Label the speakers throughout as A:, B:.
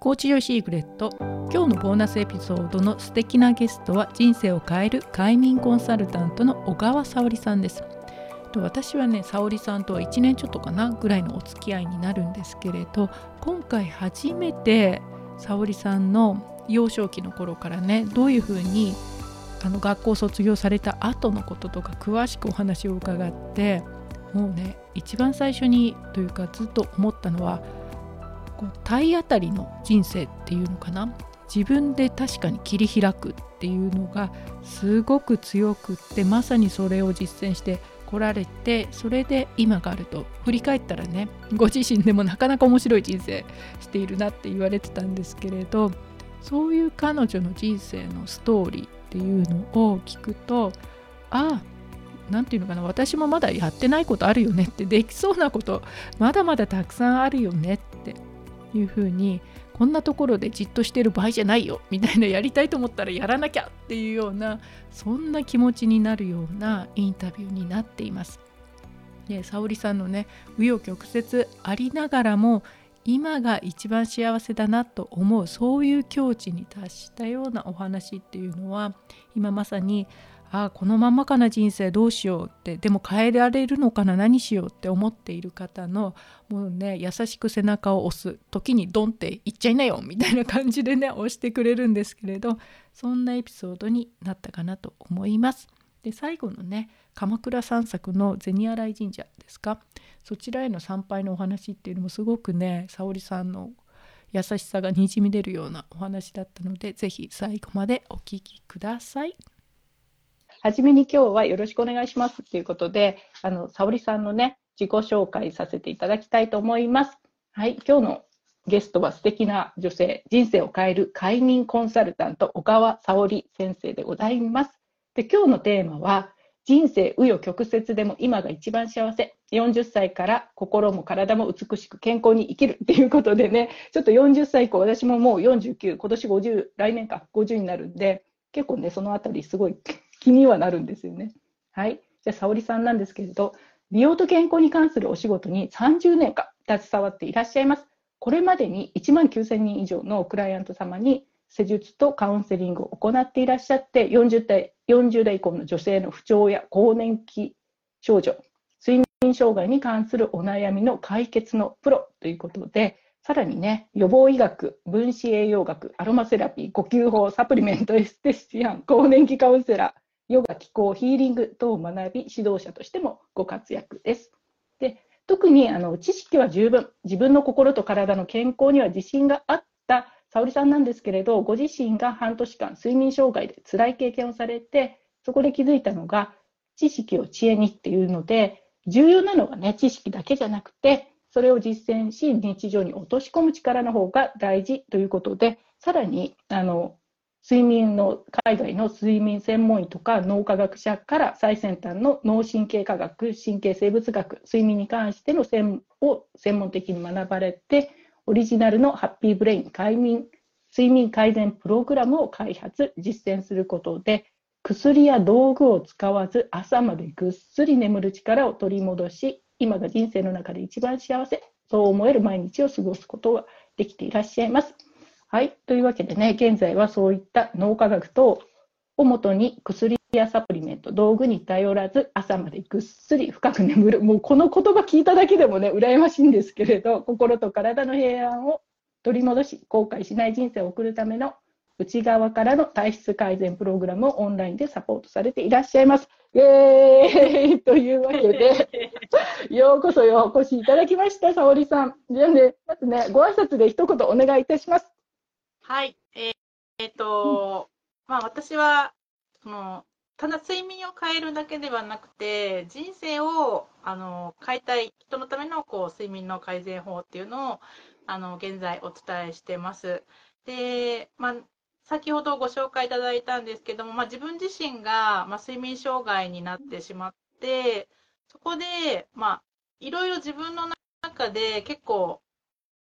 A: コーチヨシーグレット。今日のボーナスエピソードの素敵なゲストは人生を変える快眠コンサルタントの小川沙織さんです。私はね沙織さんとは1年ちょっとかなぐらいのお付き合いになるんですけれど今回初めて沙織さんの幼少期の頃からねどういうふうにあの学校卒業された後のこととか詳しくお話を伺ってもうね一番最初にというかずっと思ったのはこう体当たりの人生っていうのかな？自分で確かに切り開くっていうのがすごく強くってまさにそれを実践して来られてそれで今があると振り返ったらねご自身でもなかなか面白い人生しているなって言われてたんですけれどそういう彼女の人生のストーリーっていうのを聞くとああ何て言うのかな私もまだやってないことあるよねってできそうなことまだまだたくさんあるよねっていうふうにこんなところでじっとしてる場合じゃないよみたいなやりたいと思ったらやらなきゃっていうようなそんな気持ちになるようなインタビューになっています。で沙織さんのね紆余曲折ありながらも今が一番幸せだなと思うそういう境地に達したようなお話っていうのは今まさにあこのままかな人生どうしようってでも変えられるのかな何しようって思っている方のもうね優しく背中を押す時にドンって言っちゃいなよみたいな感じでね押してくれるんですけれどそんなエピソードになったかなと思います。で最後のね鎌倉散策の銭洗神社ですか？そちらへの参拝のお話っていうのもすごくね沙織さんの優しさがにじみ出るようなお話だったので是非最後までお聴きください。
B: はじめに今日はよろしくお願いしますということで、あの、沙織さんのね、自己紹介させていただきたいと思います。はい、今日のゲストは素敵な女性、人生を変える快眠コンサルタント、小川沙織先生でございます。で、今日のテーマは、人生紆余曲折でも今が一番幸せ。40歳から心も体も美しく健康に生きるっていうことでね、ちょっと40歳以降、私ももう49、今年50、来年か50になるんで、結構ね、そのあたりすごい気にはなるんですよね。はい。じゃあ、沙織さんなんですけれど、美容と健康に関するお仕事に30年間携わっていらっしゃいます。これまでに1万9000人以上のクライアント様に施術とカウンセリングを行っていらっしゃって、40代 ,40 代以降の女性の不調や更年期症状、睡眠障害に関するお悩みの解決のプロということで、さらにね、予防医学、分子栄養学、アロマセラピー、呼吸法、サプリメント、エステシアン、更年期カウンセラー、ヨガ、気候、ヒーリング等を学び、指導者としてもご活躍です。で特にあの知識は十分、自分の心と体の健康には自信があった沙織さんなんですけれど、ご自身が半年間睡眠障害で辛い経験をされて、そこで気づいたのが、知識を知恵にっていうので、重要なのはね、知識だけじゃなくて、それを実践し、日常に落とし込む力の方が大事ということで、さらに、あの、睡眠の海外の睡眠専門医とか脳科学者から最先端の脳神経科学、神経生物学、睡眠に関しての専を専門的に学ばれて、オリジナルのハッピーブレイン快眠睡眠改善プログラムを開発、実践することで、薬や道具を使わず朝までぐっすり眠る力を取り戻し、今が人生の中で一番幸せ、そう思える毎日を過ごすことができていらっしゃいます。はい。というわけでね、現在はそういった脳科学等をもとに薬やサプリメント、道具に頼らず朝までぐっすり深く眠る。もうこの言葉聞いただけでもね、羨ましいんですけれど、心と体の平安を取り戻し、後悔しない人生を送るための内側からの体質改善プログラムをオンラインでサポートされていらっしゃいます。イェーイというわけで、ようこそよお越しいただきました、沙織さん。じゃあね、まずね、ご挨拶で一言お願いいたします。
C: はい。えー、えー、と、うん、まあ私は、その、ただ睡眠を変えるだけではなくて、人生をあの変えたい人のためのこう睡眠の改善法っていうのをあの現在お伝えしてます。で、まあ、先ほどご紹介いただいたんですけども、まあ、自分自身が、まあ、睡眠障害になってしまって、そこで、まあ、いろいろ自分の中で結構、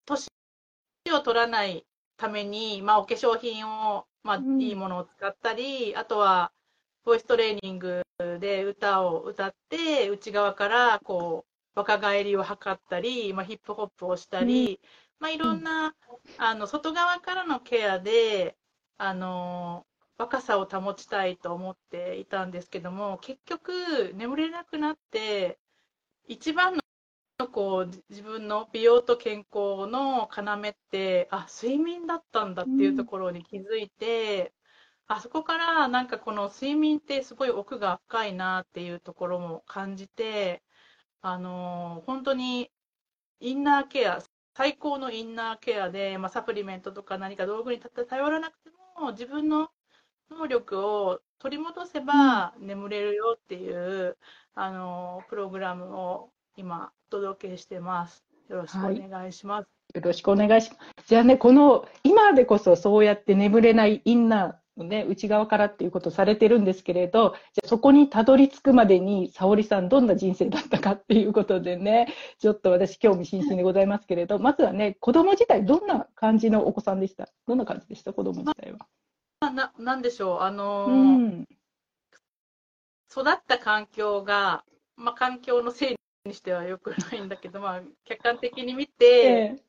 C: 年を取らないために、まあ、お化粧品を、まあ、いいものを使ったり、あとは、ボイストレーニングで歌を歌って、内側から、こう、若返りを図ったり、まあ、ヒップホップをしたり、うん、まあ、いろんな、あの、外側からのケアで、あの、若さを保ちたいと思っていたんですけども、結局、眠れなくなって、一番のこう自分の美容と健康の要って、あ、睡眠だったんだっていうところに気づいて、うん、あそこからなんかこの睡眠ってすごい奥が深いなっていうところも感じて、あのー、本当にインナーケア、最高のインナーケアで、まあ、サプリメントとか何か道具に頼らなくても、自分の能力を取り戻せば眠れるよっていう、あのプログラムを今お届けしてます。よろしくお願いします。は
B: い、よろしくお願いします。じゃあね、この今でこそそうやって眠れないインナーのね、内側からっていうことをされてるんですけれど、じゃそこにたどり着くまでに、沙織さんどんな人生だったかっていうことでね、ちょっと私興味津々でございますけれど、まずはね、子供自体どんな感じのお子さんでした？どんな感じでした？子供自体は。
C: ななんでしょう、あのーうん、育った環境が、まあ、環境のせいにしてはよくないんだけど、まあ、客観的に見て、ええ、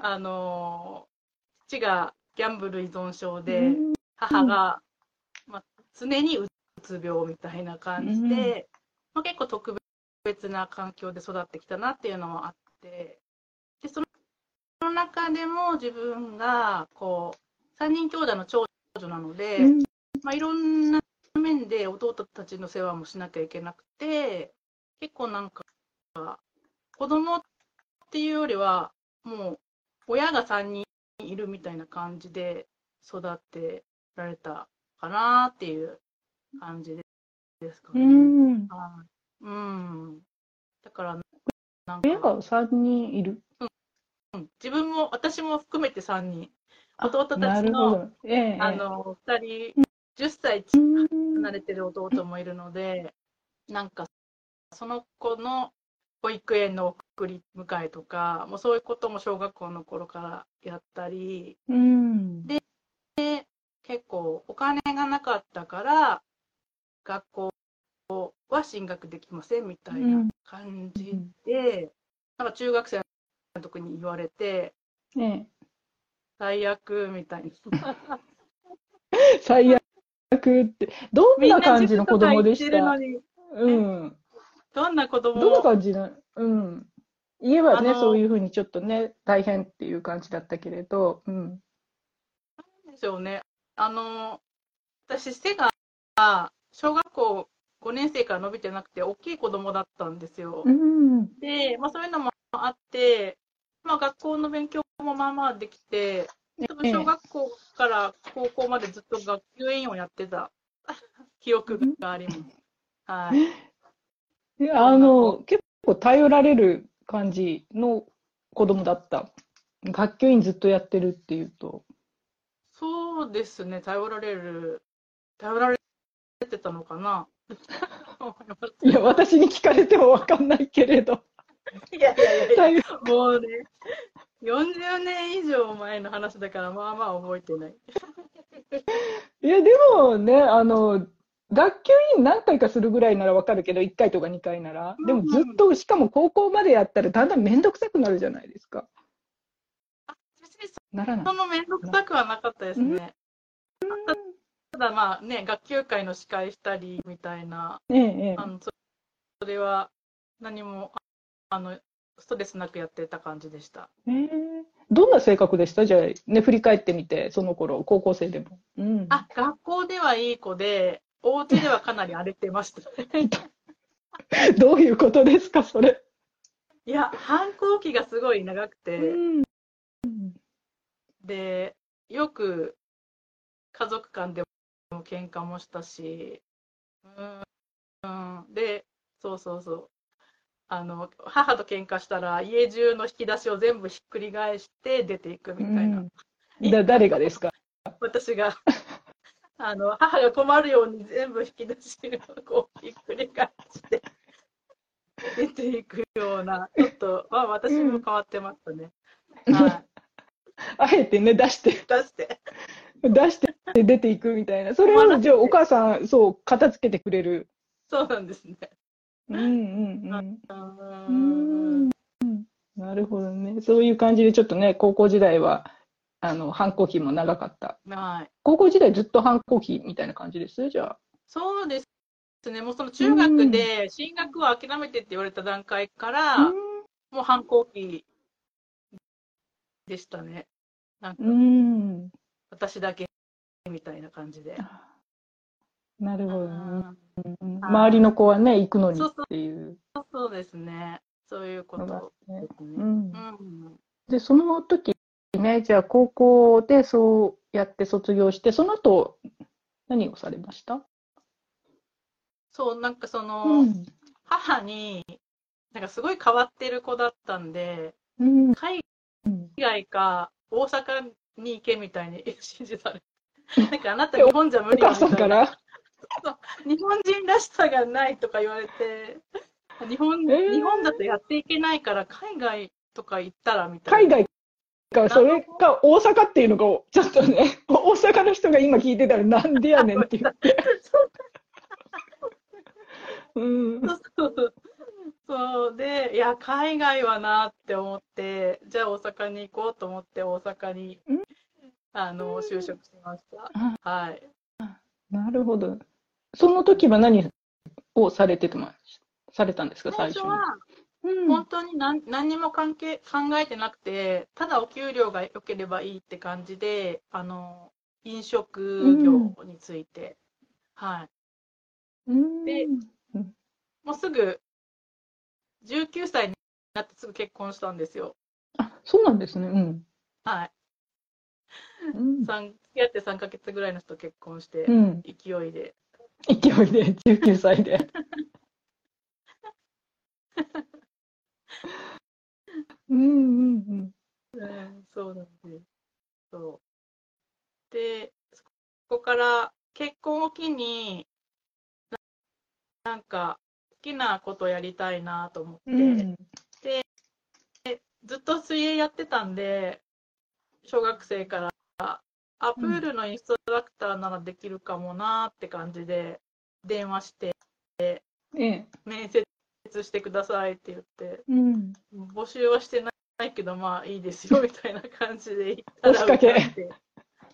C: あのー、父がギャンブル依存症で、うん、母が、まあ、常にうつ病みたいな感じで、うん、まあ、結構特別な環境で育ってきたなっていうのもあって、でその中でも自分がこう3人兄弟の長女なので、うん、まあ、いろんな面で弟たちの世話もしなきゃいけなくて、結構なんか、子供っていうよりは、もう親が3人いるみたいな感じで育てられたかなっていう感じですかね。うん。うん。だから、
B: なんか。親が3人いる、
C: うん、自分も、私も含めて3人。弟たちの、ええ、あの、二人、10歳離れてる弟もいるので、なんか、その子の保育園の送り迎えとか、もうそういうことも小学校の頃からやったり、うん、でで、結構お金がなかったから、学校は進学できませんみたいな感じで、うん、なんか中学生の時に言われて、ね、最悪みたいな。
B: 最悪って、どんな感じの子供でした？
C: うん。どんな子供
B: どんな感じなうん。家はね、そういうふうにちょっとね、大変っていう感じだったけれど、うん。
C: なんでしょうね。あの、私、背が、小学校5年生から伸びてなくて、大きい子供だったんですよ。うん、で、まあそういうのもあって、まあ学校の勉強もまあまあできて、小学校から高校までずっと学級委員をやってた記憶があります。はい。
B: あの、結構頼られる感じの子供だった。学級委員ずっとやってるっていうと。
C: そうですね、頼られる、頼られてたのかな？
B: いや、私に聞かれてもわかんないけれど。
C: いやいやいや、もうね、40年以上前の話だから、まあまあ覚えてない。
B: いや、でもね、あの、学級委員何回かするぐらいならわかるけど、1回とか2回なら。でもずっと、しかも高校までやったらだんだん面倒くさくなるじゃないですか。
C: あ、ならない。その面倒くさくはなかったですね。ただまあね、学級会の司会したりみたいな、ええ、あのそれは何もあのストレスなくやってた感じでした。
B: えー、どんな性格でした？じゃあ、ね、振り返ってみて、その頃、高校生でも。
C: うん、あ、学校ではいい子で、お家ではかなり荒れてました。
B: どういうことですか、それ。
C: いや、反抗期がすごい長くて、うん、で、よく家族間でも喧嘩もしたし、うん、うん、で、そうそうそう。あの母と喧嘩したら家中の引き出しを全部ひっくり返して出ていくみたいな。
B: うん、だ誰がですか？
C: 私があの母が困るように全部引き出しをこうひっくり返して出ていくようなちょっと、まあ、私も変わってましたね。うん、はい、
B: あえてね出して
C: 出して
B: 出して出ていくみたいなそれをじゃあお母さんそう片付けてくれる
C: そうなんですね。うんうん
B: うん。なるほどね。そういう感じでちょっとね、高校時代はあの、反抗期も長かった。
C: はい。
B: 高校時代ずっと反抗期みたいな感じです？じゃあ。
C: そうですね。もうその中学で進学を諦めてって言われた段階から、もう反抗期でしたね。なんか
B: うん。
C: 私だけみたいな感じで。
B: なるほどね。
C: うん
B: うん周りの子はね、行くのに
C: そうそう
B: っていう
C: そうですね。そういうこと
B: て。
C: ですね。
B: うん
C: うん
B: で、その時ね、じゃあ高校でそうやって卒業して、その後、何をされました？
C: そう、なんかその、
B: うん。
C: 母に、なんかすごい変わってる子だったんで、
B: うん。
C: 海
B: うん
C: 外か大阪に行けみたいに 指示されて。なんかあなた日本じゃ無理みたいな
B: から？
C: 日本人らしさがないとか言われて、日本,、
B: えー
C: 日本だとやっていけないから海外とか行ったらみたいな。
B: 海外か、それか大阪っていうのが、ちょっとね、大阪の人が今聞いてたらなんでやねんって言って。うん。
C: そうで、いや、海外はなって思って、じゃあ大阪に行こうと思って、大阪に
B: うん
C: あの就職しました。はい。
B: なるほど。その時は何をされててまされたんですか、最初に。
C: 最初は
B: うん
C: 本当に何何にも関係考えてなくて、ただお給料が良ければいいって感じで、あの飲食業について、はい。
B: うん
C: でもうすぐ19歳になってすぐ結婚したんですよ。
B: あ、そうなんですね。うん。
C: はい。
B: うん
C: 三付き合って3ヶ月ぐらいの人と結婚して、
B: うん。
C: 勢いで。
B: 勢いで、19歳で。うんうんうん。
C: うん、そうなんです。そう。で、そこから結婚を機に、ななんか好きなことやりたいなと思って、
B: うん
C: ずっと水泳やってたんで、小学生から、あ、プールのインストラクターならできるかもなって感じで、電話して、
B: ええ。
C: 面接してくださいって言って、
B: うん。
C: 募集はしてないけど、まあいいですよ みたいな感じで言ったら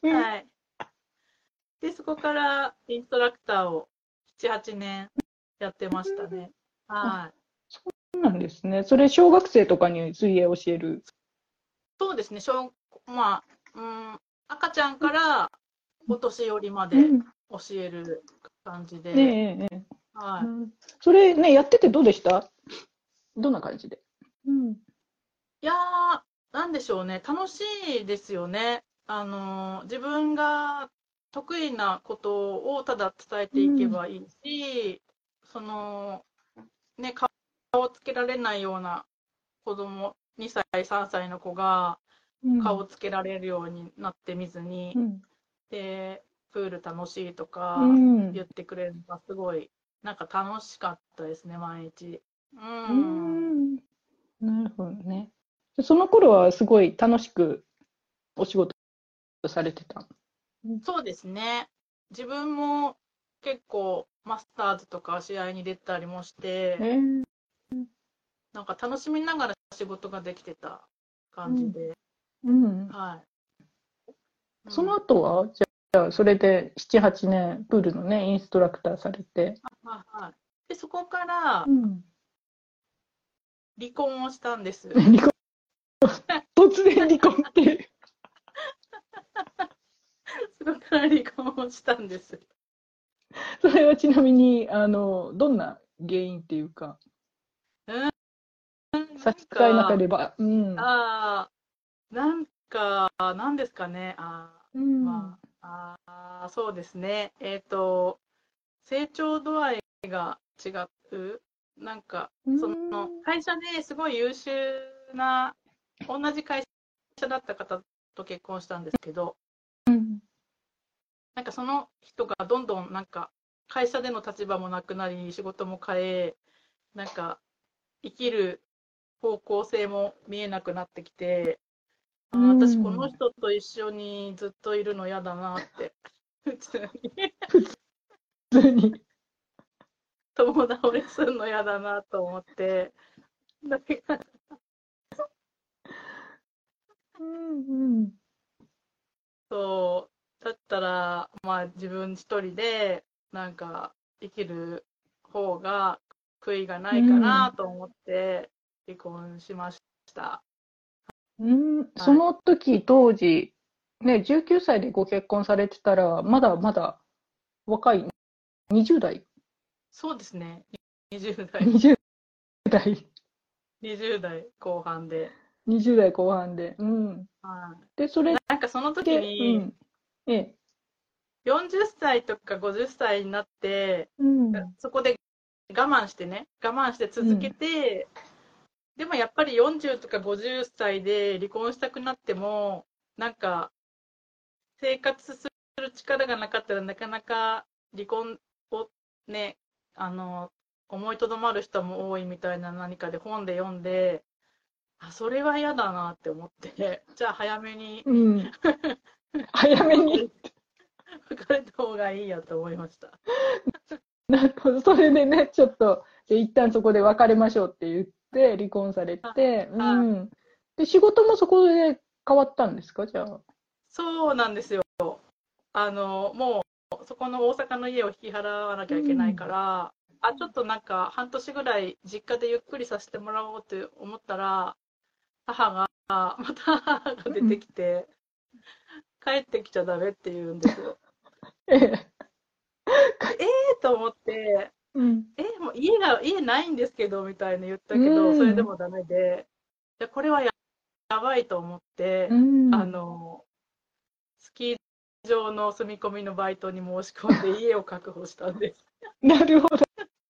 C: はい。で、そこからインストラクターを7、8年やってましたね。はい。
B: そうなんですね。それ、小学生とかに水泳を教える？
C: そうですね、小まあ、うん、赤ちゃんからお年寄りまで
B: うん
C: 教える感じで、
B: ねえええ
C: はい。
B: うんそれね、やっててどうでした？どんな感じで？うん。
C: いやー、なんでしょうね、楽しいですよね。あのー自分が得意なことをただ伝えていけばいいし、その、ね、顔をつけられないような子供、2歳、3歳の子が顔をつけられるようになってみずに、
B: うん。
C: で、プール楽しいとか
B: うん
C: 言ってくれるのがすごい、なんか楽しかったですね、毎日。う。
B: うんん。なるほどね。その頃はすごい楽しくお仕事されてた。
C: そうですね。自分も結構マスターズとか試合に出たりもして、
B: ええ
C: なんか楽しみながら仕事ができてた感じで、
B: うん。
C: はい。
B: その
C: うん
B: 後は、じそれで7、8年、プールのね、インストラクターされて。
C: はいはい。で、そこから
B: ん。
C: 離婚をしたんです。
B: 離婚。突然離婚っていう。
C: そこから離婚をしたんです。
B: それはちなみに、あの、どんな原因っていうか、差し支えなければ。うん。
C: ああ、なんか、なんですかね。あー
B: うん
C: まあ、あーそうですね。えっ、と、成長度合いが違う。なんか、その会社ですごい優秀な、同じ会社だった方と結婚したんですけど、
B: うん
C: なんかその人がどんどんなんか会社での立場もなくなり、仕事も変え、なんか生きる方向性も見えなくなってきて、私この人と一緒にずっといるの嫌だなって、普通に
B: 普通に。
C: 友倒れするの嫌だなと思って、だから
B: うんうん
C: は、まあ自分一人で、なんか生きる方が悔いがないかなと思って離婚しました。
B: うん、その時、当時、ね、19歳でご結婚されてたら、まだまだ若い、20代、
C: そうですね。20代、
B: 20代、
C: 20代後半で。
B: 20代後半で。うん。
C: はい
B: で、それ
C: なんかその時
B: で、う
C: に、
B: ん。ええ。
C: 40歳とか50歳になって、
B: うん。
C: そこで我慢してね、我慢して続けて、でもやっぱり40とか50歳で離婚したくなっても、なんか、生活する力がなかったらなかなか離婚をね、あの、思いとどまる人も多いみたいな何かで本で読んで、あ、それは嫌だなって思って、じゃあ早めに
B: うん。早めに。
C: 別れた方がいいやと思いました。
B: なるほど。それでね、ちょっと、で一旦そこで別れましょうって言って、離婚されて、う
C: はい
B: ん。で、仕事もそこで変わったんですか？じゃあ。
C: そうなんですよ。あの、もう、そこの大阪の家を引き払わなきゃいけないから、あ、ちょっとなんか、半年ぐらい実家でゆっくりさせてもらおうって思ったら、母が、また母が出てきて、帰ってきちゃダメって言うんですよ。
B: ええ。
C: ええと思って、
B: うん。
C: え、もう家が、家ないんですけど、みたいな言ったけど、
B: うん
C: それでもダメで、いやこれはややばいと思って、
B: うん。
C: あの、スキー場の住み込みのバイトに申し込んで家を確保したんです。
B: なるほど。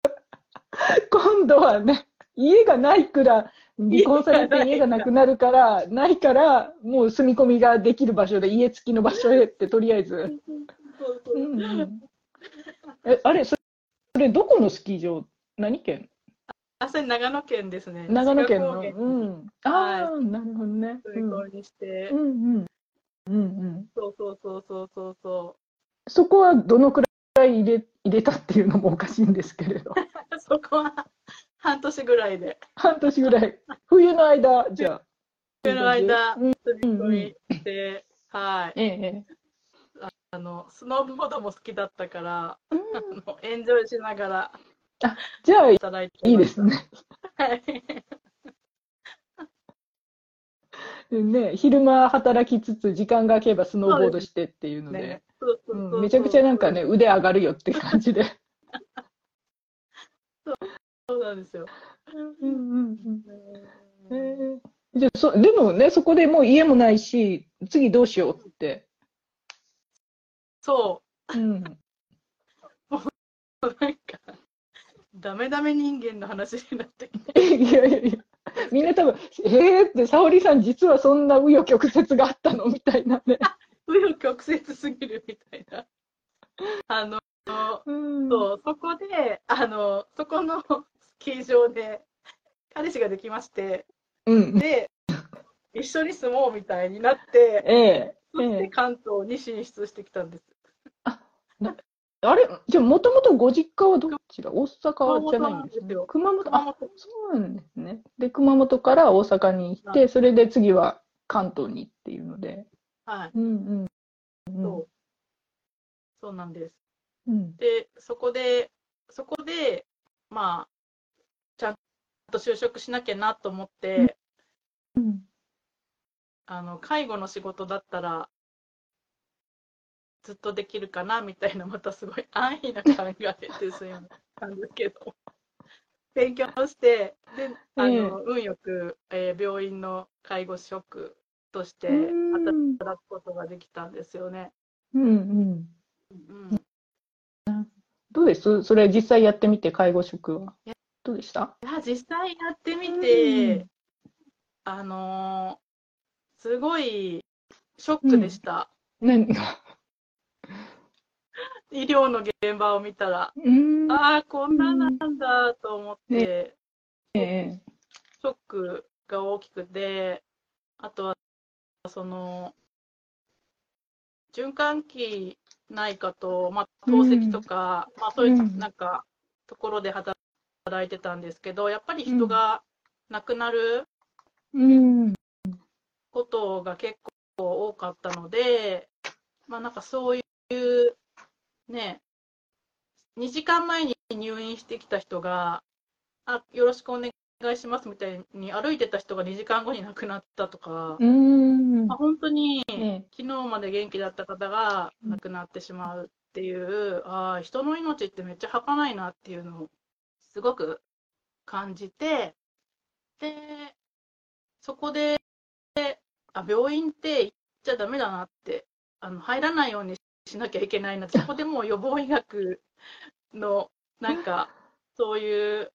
B: 今度はね、家がないから、離婚されて家がなくなるから、ないから、もう住み込みができる場所で、家付きの場所へって、とりあえず。
C: そうそう
B: うんうんえ、あれ、そそれ、どこのスキー場？何県？
C: あ、それ長野県ですね。
B: 長野県の？うん。ああ、なるほどね。
C: 住み込みにして、
B: うんうん。うんうん。
C: そうそうそうそうそうそ
B: そこはどのくらい入れ入れたっていうのもおかしいんですけれど。
C: う。そこは半年ぐらいで、
B: 半年ぐらい。冬の間、じゃあ。
C: 冬の間
B: うん
C: 住み込みして、はい。
B: ええ。
C: あの、スノーボードも好きだったから、
B: うん
C: あのエンジョイしながら
B: じゃあ、い
C: 働い。
B: ですね。
C: はい。
B: ね、昼間働きつつ、時間が空けばスノーボードしてっていうのでめちゃくちゃなんかね、腕上がるよって感じで。
C: そうなんですよ。
B: うんうんうんへえじゃあそ、でもね、そこでもう家もないし、次どうしようって。
C: そ
B: うん、
C: う、なんか、ダメダメ人間の話になってきて。
B: いやいやいや、みんな多分、えーって、沙織さん実はそんな紆余曲折があったのみたいなね。
C: 紆余曲折すぎるみたいな。あの、
B: うん
C: そう、そこで、あの、そこのスキー場で、彼氏ができまして、
B: うん。
C: で、一緒に住もうみたいになって、
B: ええ
C: そして
B: ええ
C: 関東に進出してきたんです。
B: あれ？じゃあ、もともとご実家はどちら大阪じゃないんですね。
C: 熊
B: 熊本、あ、そうなんですね。で、熊本から大阪に行って、それで次は関東にっていうので。
C: はい、
B: うんうん。うん
C: そう。そうなんです。
B: うん。
C: で、そこで、そこで、まあ、ちゃんと就職しなきゃなと思って、
B: うん
C: あの、介護の仕事だったら、ずっとできるかなみたいな、またすごい安易な考えですよなんですけど、勉強して、で、あの、運よく、えー病院の介護職として
B: うん。
C: 働くことができたんですよね。
B: うんうん。
C: うん、
B: どうです？それ実際やってみて、介護職は。どうでした？
C: いや、実際やってみて、
B: うん。
C: あのーすごいショックでした。
B: 何が？
C: 医療の現場を見たら、
B: うん。
C: ああ、こんななんだと思って、
B: ええ。
C: ショックが大きくて、あとは、その、循環器内科と、まあ、透析とか、まあ、そういうう、
B: ん。
C: なんか、ところで働いてたんですけど、やっぱり人が亡くなる
B: うん。
C: ことが結構多かったので、まあ、なんかそういいう、ね、2時間前に入院してきた人が、あ、よろしくお願いしますみたいに歩いてた人が2時間後に亡くなったとか、
B: うーん。
C: まあ、本当に
B: ね
C: 昨日まで元気だった方が亡くなってしまうっていう、ああ、人の命ってめっちゃ儚いなっていうのをすごく感じて、で、そこで、あ、病院って行っちゃダメだなって、あの、入らないようにしなきゃいけないな、そこでもう予防医学の、なんか、そういう、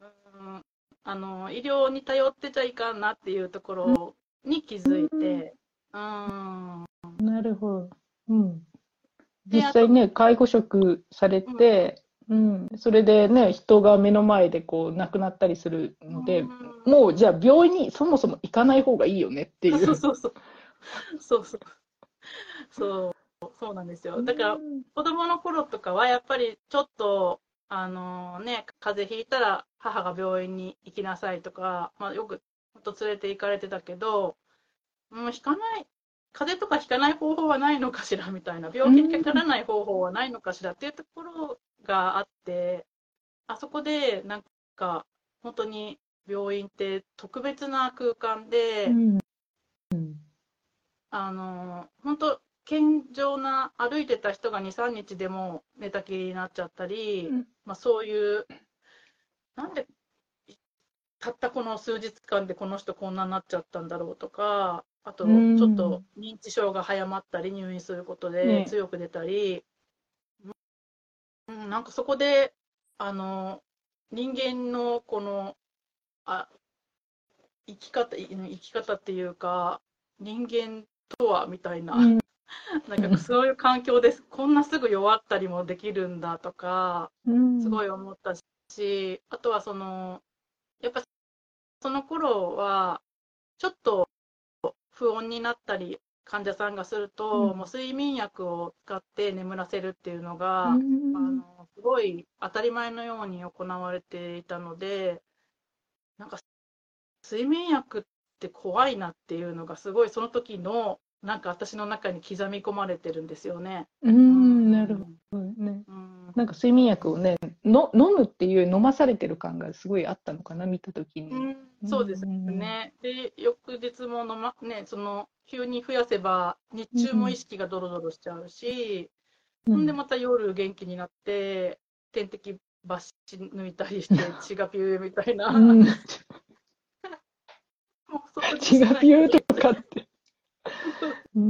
C: うん、あの、医療に頼ってちゃいかんなっていうところに気づいて、うん、
B: なるほど。うん。
C: で
B: 実際ね、介護職されて、うん、それでね、人が目の前でこう亡くなったりするので、
C: うん
B: もうじゃあ病院にそもそも行かない方がいいよねってい。
C: うそうそう。そうそう。そう、そうなんですよ。だから、子供の頃とかは、やっぱりちょっと、あのね、風邪ひいたら母が病院に行きなさいとか、まあ、よく本当連れて行かれてたけど、もう引かない、風邪とか引かない方法はないのかしらみたいな、病気にかからない方法はないのかしらっていうところがあって、あそこでなんか、本当に病院って特別な空間で、
B: うん。
C: あの本当、健常な歩いてた人が2、3日でも寝たきりになっちゃったり、
B: うん。
C: まあ、そういう、なんでたったこの数日間でこの人こんなになっちゃったんだろうとか、あと、ち
B: うん
C: ょっと認知症が早まったり、入院することで
B: ね。
C: 強く出たり、うん、なんかそこで、あの人間のこのあ生き方、い生き方っていうか、人間とはみたいな、
B: うん
C: なんかそういう環境です、こんなすぐ弱ったりもできるんだとか、
B: うん。
C: すごい思ったし、あとはその、やっぱその頃は、ちょっと不穏になったり、患者さんがすると、
B: うん。
C: もう睡眠薬を使って眠らせるっていうのが、
B: うん。
C: あのすごい当たり前のように行われていたので、なんか睡眠薬って怖いなっていうのがすごいその時のなんか私の中に刻み込まれてるんですよね。
B: うん、なるほどね。
C: うん
B: なんか睡眠薬をね、の飲むっていう飲まされてる感がすごいあったのかな、見たときに。
C: うん、そうですね。で、翌日も飲ま、ね、その、急に増やせば、日中も意識がドロドロしちゃうし、
B: うん
C: ほんでまた夜元気になって、点滴バシ抜いたりして、血がピューみたいな。
B: うん、
C: もうそ
B: 血がピューとかって。
C: な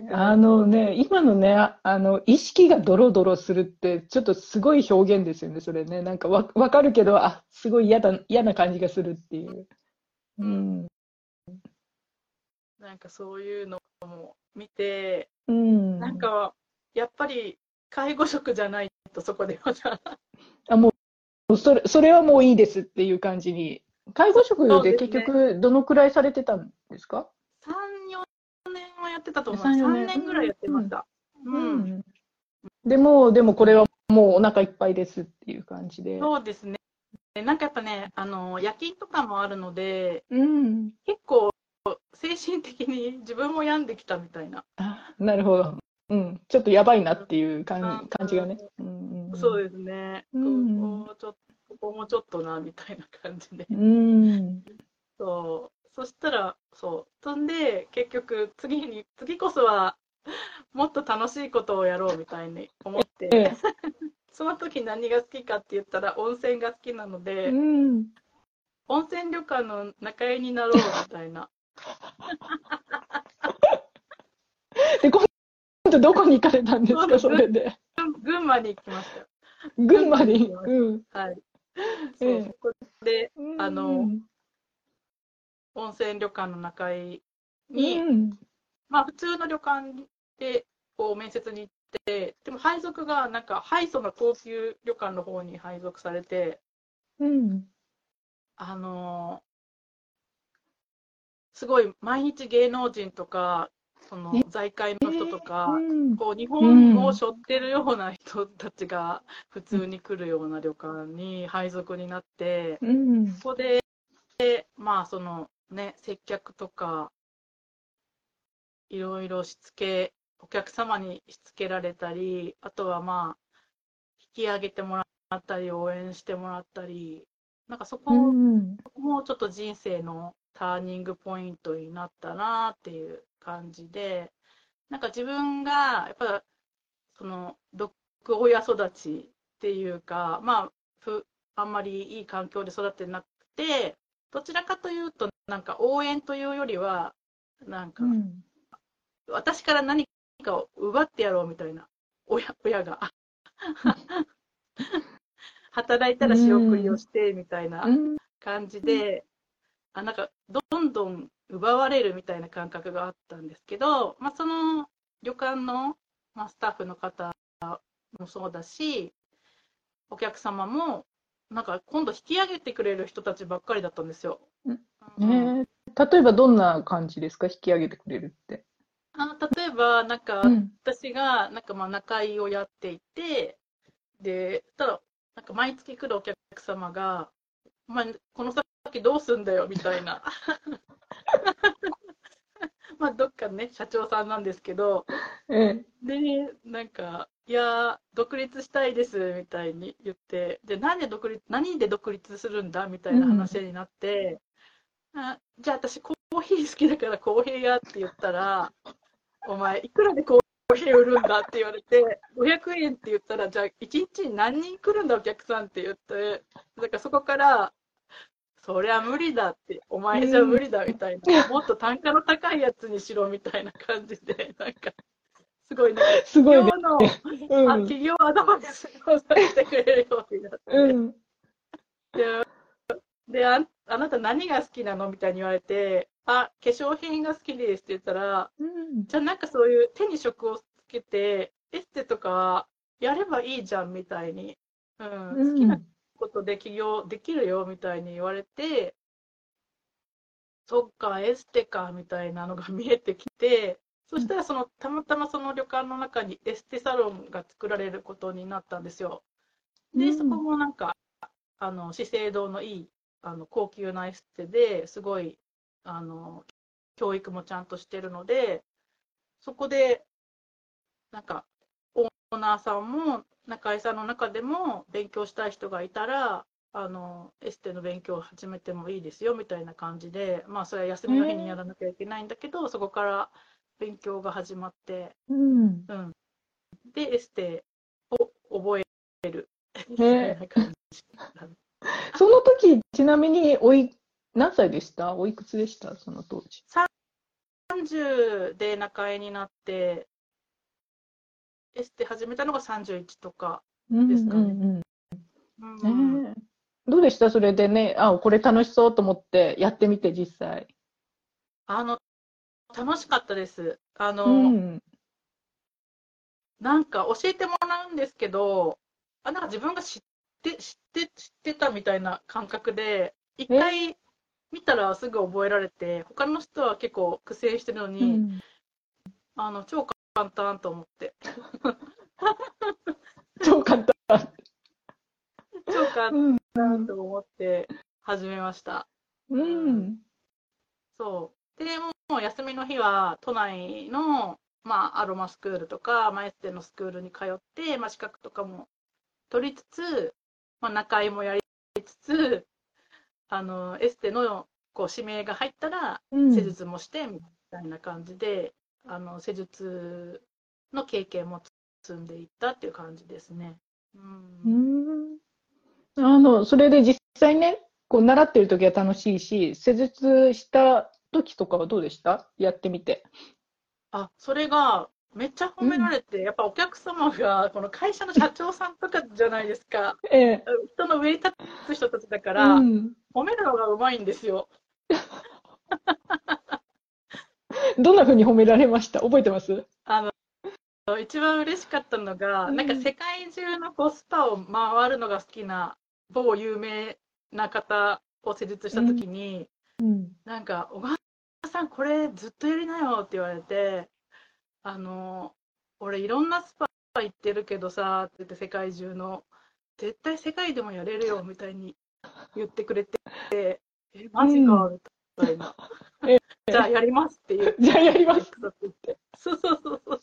C: ん。か
B: あのね、今のね、あの、意識がドロドロするって、ちょっとすごい表現ですよね、それね。なん。かわ、わかるけど、あ、すごい嫌だ、嫌な感じがするっていう。うん。
C: なん。かそういうのも見て、
B: うん。
C: なん。か、やっぱり介護職じゃないとそこでまた、
B: あ、もう、それ、それはもういいですっていう感じに。介護職で結局、どのくらいされてたんですか
C: ？3、4年はやってたと思う。
B: 3 4
C: 3
B: 年
C: 年ぐらいやってました。うん。
B: でも、でもこれはもうお腹いっぱいですっていう感じで。
C: そうですね。なんかやっぱね、あの、夜勤とかもあるので、
B: うん。
C: 結構、精神的に自分も病んできたみたいな。
B: あ、なるほど。うん。ちょっとやばいなっていう
C: うん
B: 感感じがね。うん。
C: そうですね。
B: うん
C: ここちょっとここもちょっとな、みたいな感じで。
B: うん。
C: そう。そしたら、そう。そんで、結局、次に、次こそは、もっと楽しいことをやろうみたいに思って、
B: ええ
C: その時何が好きかって言ったら、温泉が好きなので、
B: うん。
C: 温泉旅館の仲居になろうみたいな。
B: で、今度どこに行かれたんですか、
C: そ
B: れで。
C: 群馬に行きましたよ。
B: 群馬に。うん。
C: はい。う、そこで、あの
B: うん
C: 温泉旅館の仲居に、
B: うん。
C: まあ、普通の旅館で、こう、面接に行って、でも配属が、なんか、ハイソな高級旅館の方に配属されて、
B: うん。
C: あのーすごい、毎日芸能人とか、その
B: え、
C: 財界の人とか、
B: うん。
C: こう、日本を背負ってるような人たちが、普通に来るような旅館に配属になって、
B: うん。
C: そこで、まあ、そのね、接客とか、いろいろしつけ、お客様にしつけられたり、あとはまあ、引き上げてもらったり、応援してもらったり、なんかそこ
B: うん。
C: もちょっと人生のターニングポイントになったなっていう感じで、なんか自分が、やっぱ、その、毒親育ちっていうか、まあ、ふあんまりいい環境で育ってなくて、どちらかというと、なんか応援というよりは、なんか、
B: うん。
C: 私から何かを奪ってやろうみたいな、親親が。働いたら仕送りをしてみたいな
B: うん。
C: 感じで、あなんかどんどん奪われるみたいな感覚があったんですけど、まあ、その旅館の、まあ、スタッフの方もそうだし、お客様も、なんか今度引き上げてくれる人たちばっかりだったんですよ。
B: うんえ例えばどんな感じですか？引き上げてくれるって。
C: あ例えば、なんか、
B: うん
C: 私がなんかまあ仲居をやっていて、で、ただ、なんか毎月来るお客様が、まあ、この先どうすんだよみたいな。まあ、どっかね、社長さんなんですけど、
B: ええ。
C: で、なんか、いやー、独立したいですみたいに言って、で、なんで独立、何で独立するんだみたいな話になって、あじゃあ私コーヒー好きだからコーヒー屋って言ったら、お前、いくらでコーヒー売るんだって言われて、500円って言ったら、じゃあ1日に何人来るんだお客さんって言って、だからそこから、そりゃ無理だって、お前じゃ無理だみたいな、もっと単価の高いやつにしろみたいな感じで、なんか、すごいね、
B: すごいね。
C: 企業の、あ
B: うん。
C: 企業アドバイスをさせてくれるようになって、
B: うん。
C: でであ、あなた何が好きなのみたいに言われて、あ、化粧品が好きですって言ったら、
B: うん。
C: じゃあなんかそういう手に職をつけて、エステとかやればいいじゃんみたいに、うん、好きなことで起業できるよみたいに言われて、そっか、エステかみたいなのが見えてきて、そしたらそのたまたまその旅館の中にエステサロンが作られることになったんですよ。で、
B: うん
C: そこもなんか、あの資生堂のいいあの高級なエステですごいあの教育もちゃんとしてるので、そこでなんかオーナーさんも中井さんの中でも勉強したい人がいたら、あのエステの勉強を始めてもいいですよみたいな感じで、まあそれは休みの日にやらなきゃいけないんだけど、そこから勉強が始まって、
B: うん。
C: うん、でエステを覚える。みた
B: ね
C: いな感じ。
B: その時、ちなみにおい、何歳でした？おいくつでした？その当時。
C: 30で中井になって、エステ始めたのが31とか。ですかね
B: どうでした？それでね、あ、これ楽しそうと思ってやってみて実際。
C: あの、楽しかったです。あの、
B: うん。
C: なんか教えてもらうんですけど、あ、なんか自分が知って、知って、知ってたみたいな感覚で、一回見たらすぐ覚えられて、他の人は結構苦戦してるのに、
B: うん
C: あの、超簡単と思って。
B: 超簡単。
C: 超簡
B: うん。
C: 単と思って始めました。
B: うん。
C: そう。で、もう休みの日は都内の、まあ、アロマスクールとか、まあ、エステのスクールに通って、まあ、資格とかも取りつつ、まあ、中居もやりつつ、あの、エステのこう指名が入ったら、
B: うん
C: 施術もして、みたいな感じで、あの、施術の経験も積んでいったっていう感じですね。うん
B: うんあの、それで実際ね、こう習ってる時は楽しいし、施術した時とかはどうでした？やってみて。
C: あ、それがめっちゃ褒められて、やっぱお客様が、この会社の社長さんとかじゃないですか。
B: ええ。
C: 人の上に立つ人たちだから、
B: うん。
C: 褒めるのがうまいんですよ。
B: どんな風に褒められました？覚えてます？
C: あの、一番嬉しかったのが、
B: うん。
C: なんか世界中のコスパを回るのが好きな某有名な方を施術したときに、
B: うん。
C: なんか、小川さん、これずっとやりなよって言われて、あの、俺いろんなスパ行ってるけどさ、って言って世界中の、絶対世界でもやれるよみたいに言ってくれて、え、マジか、みたいな。
B: え
C: じゃあやりますっていう。
B: じゃあやりますって言って。
C: そうそうそうそう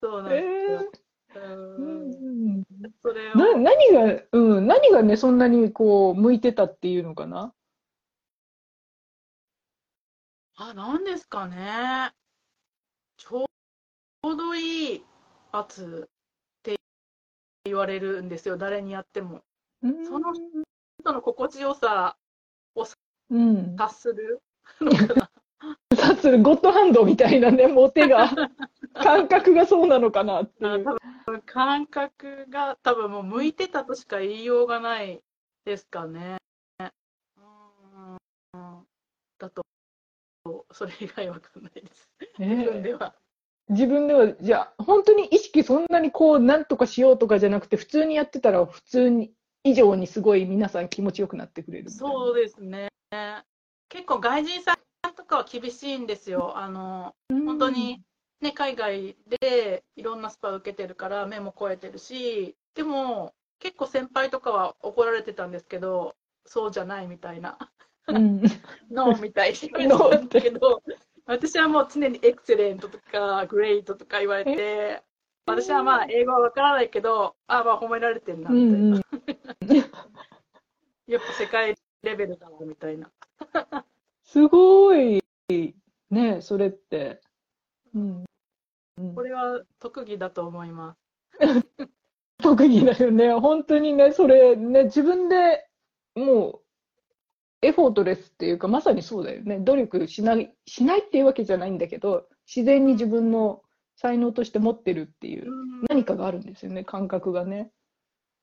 C: そう。なんですよ。
B: う
C: うん
B: ん
C: それを
B: な何が、うん、何がね、そんなにこう、向いてたっていうのかな？
C: あ、なんですかね。ちょうどいい圧って言われるんですよ、誰にやっても。その人の心地よさ
B: うん。
C: 達するのかな？
B: さするゴッドハンドみたいなね、もう手が、感覚がそうなのかなっていう。
C: 感覚が多分もう向いてたとしか言いようがないですかね。うんだと、それ以外わかんないです。自分では。
B: 自分では、じゃあ、本当に意識そんなにこう、なんとかしようとかじゃなくて、普通にやってたら、普通に、以上にすごい皆さん気持ちよくなってくれる。
C: そうですね。結構外人さんとかは厳しいんですよ。あの、本当に、ね、海外でいろんなスパ受けてるから目も超えてるし、でも結構先輩とかは怒られてたんですけど、そうじゃないみたいな、
B: うん。
C: ノーみたいに言われてたんですけど、私はもう常にエクセレントとかグレートとか言われて、私はまあ英語はわからないけど、あまあ褒められてるな
B: う
C: みたいな。
B: んうん。
C: やっぱ世界レベルだなみたいな。
B: すごい、ね、それって。うん。うん
C: これは特技だと思います。
B: 特技だよね。本当にね、それね、自分でもう、エフォートレスっていうか、まさにそうだよね。努力しない、しないっていうわけじゃないんだけど、自然に自分の才能として持ってるっていう、
C: うん
B: 何かがあるんですよね、感覚がね。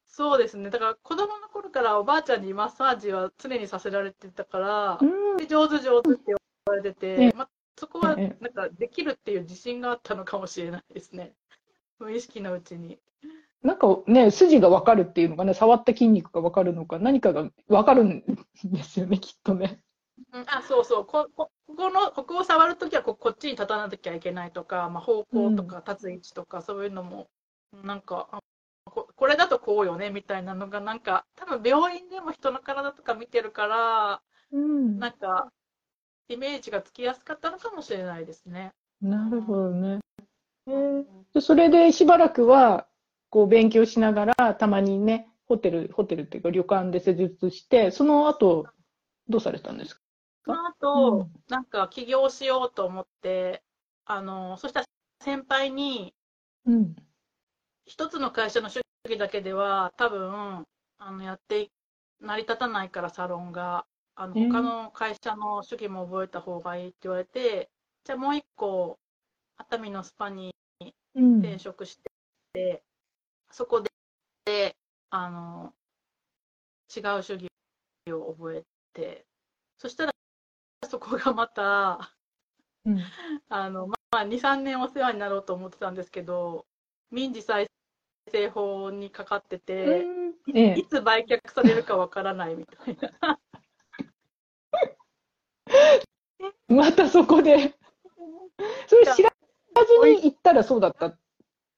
C: そうですね。だから子供の頃からおばあちゃんにマッサージは常にさせられてたから、
B: うん。
C: で上手上手って言われてて、
B: ええ
C: まあ、そこは
B: ええ
C: なんかできるっていう自信があったのかもしれないですね。無意識のうちに。
B: なんかね、筋がわかるっていうのかね、触った筋肉がわかるのか、何かがわかるんですよね、きっとね。
C: うんあ、そうそう。ここここの、ここを触るときはここっちに立たなきゃいけないとか、まあ、方向とか立つ位置とか、そういうのも、なんか、あここれだとこうよねみたいなのが、なんか、多分病院でも人の体とか見てるから、
B: うん。
C: なんか、イメージがつきやすかったのかもしれないですね。
B: なるほどね。えーでそれでしばらくは、こう勉強しながら、たまにね、ホテル、ホテルっていうか旅館で施術して、その後、どうされたんですか？
C: その後、
B: うん
C: なんか起業しようと思って、あの、そしたら先輩に、
B: うん。
C: 一つの会社の主義だけでは、多分、あの、やってい、成り立たないからサロンが、あの、
B: えー
C: 他の会社の主義も覚えた方がいいって言われて、じゃあもう一個、熱海のスパに
B: うん。
C: 転職して、そこで、あの、違う主義を覚えて、そしたら、そこがまた、
B: うん
C: あの、まあ、2、3年お世話になろうと思ってたんですけど、民事再生法にかかってて、
B: ええ
C: いつ売却されるかわからないみたいな。
B: またそこで。それ知らずに行ったらそうだったっ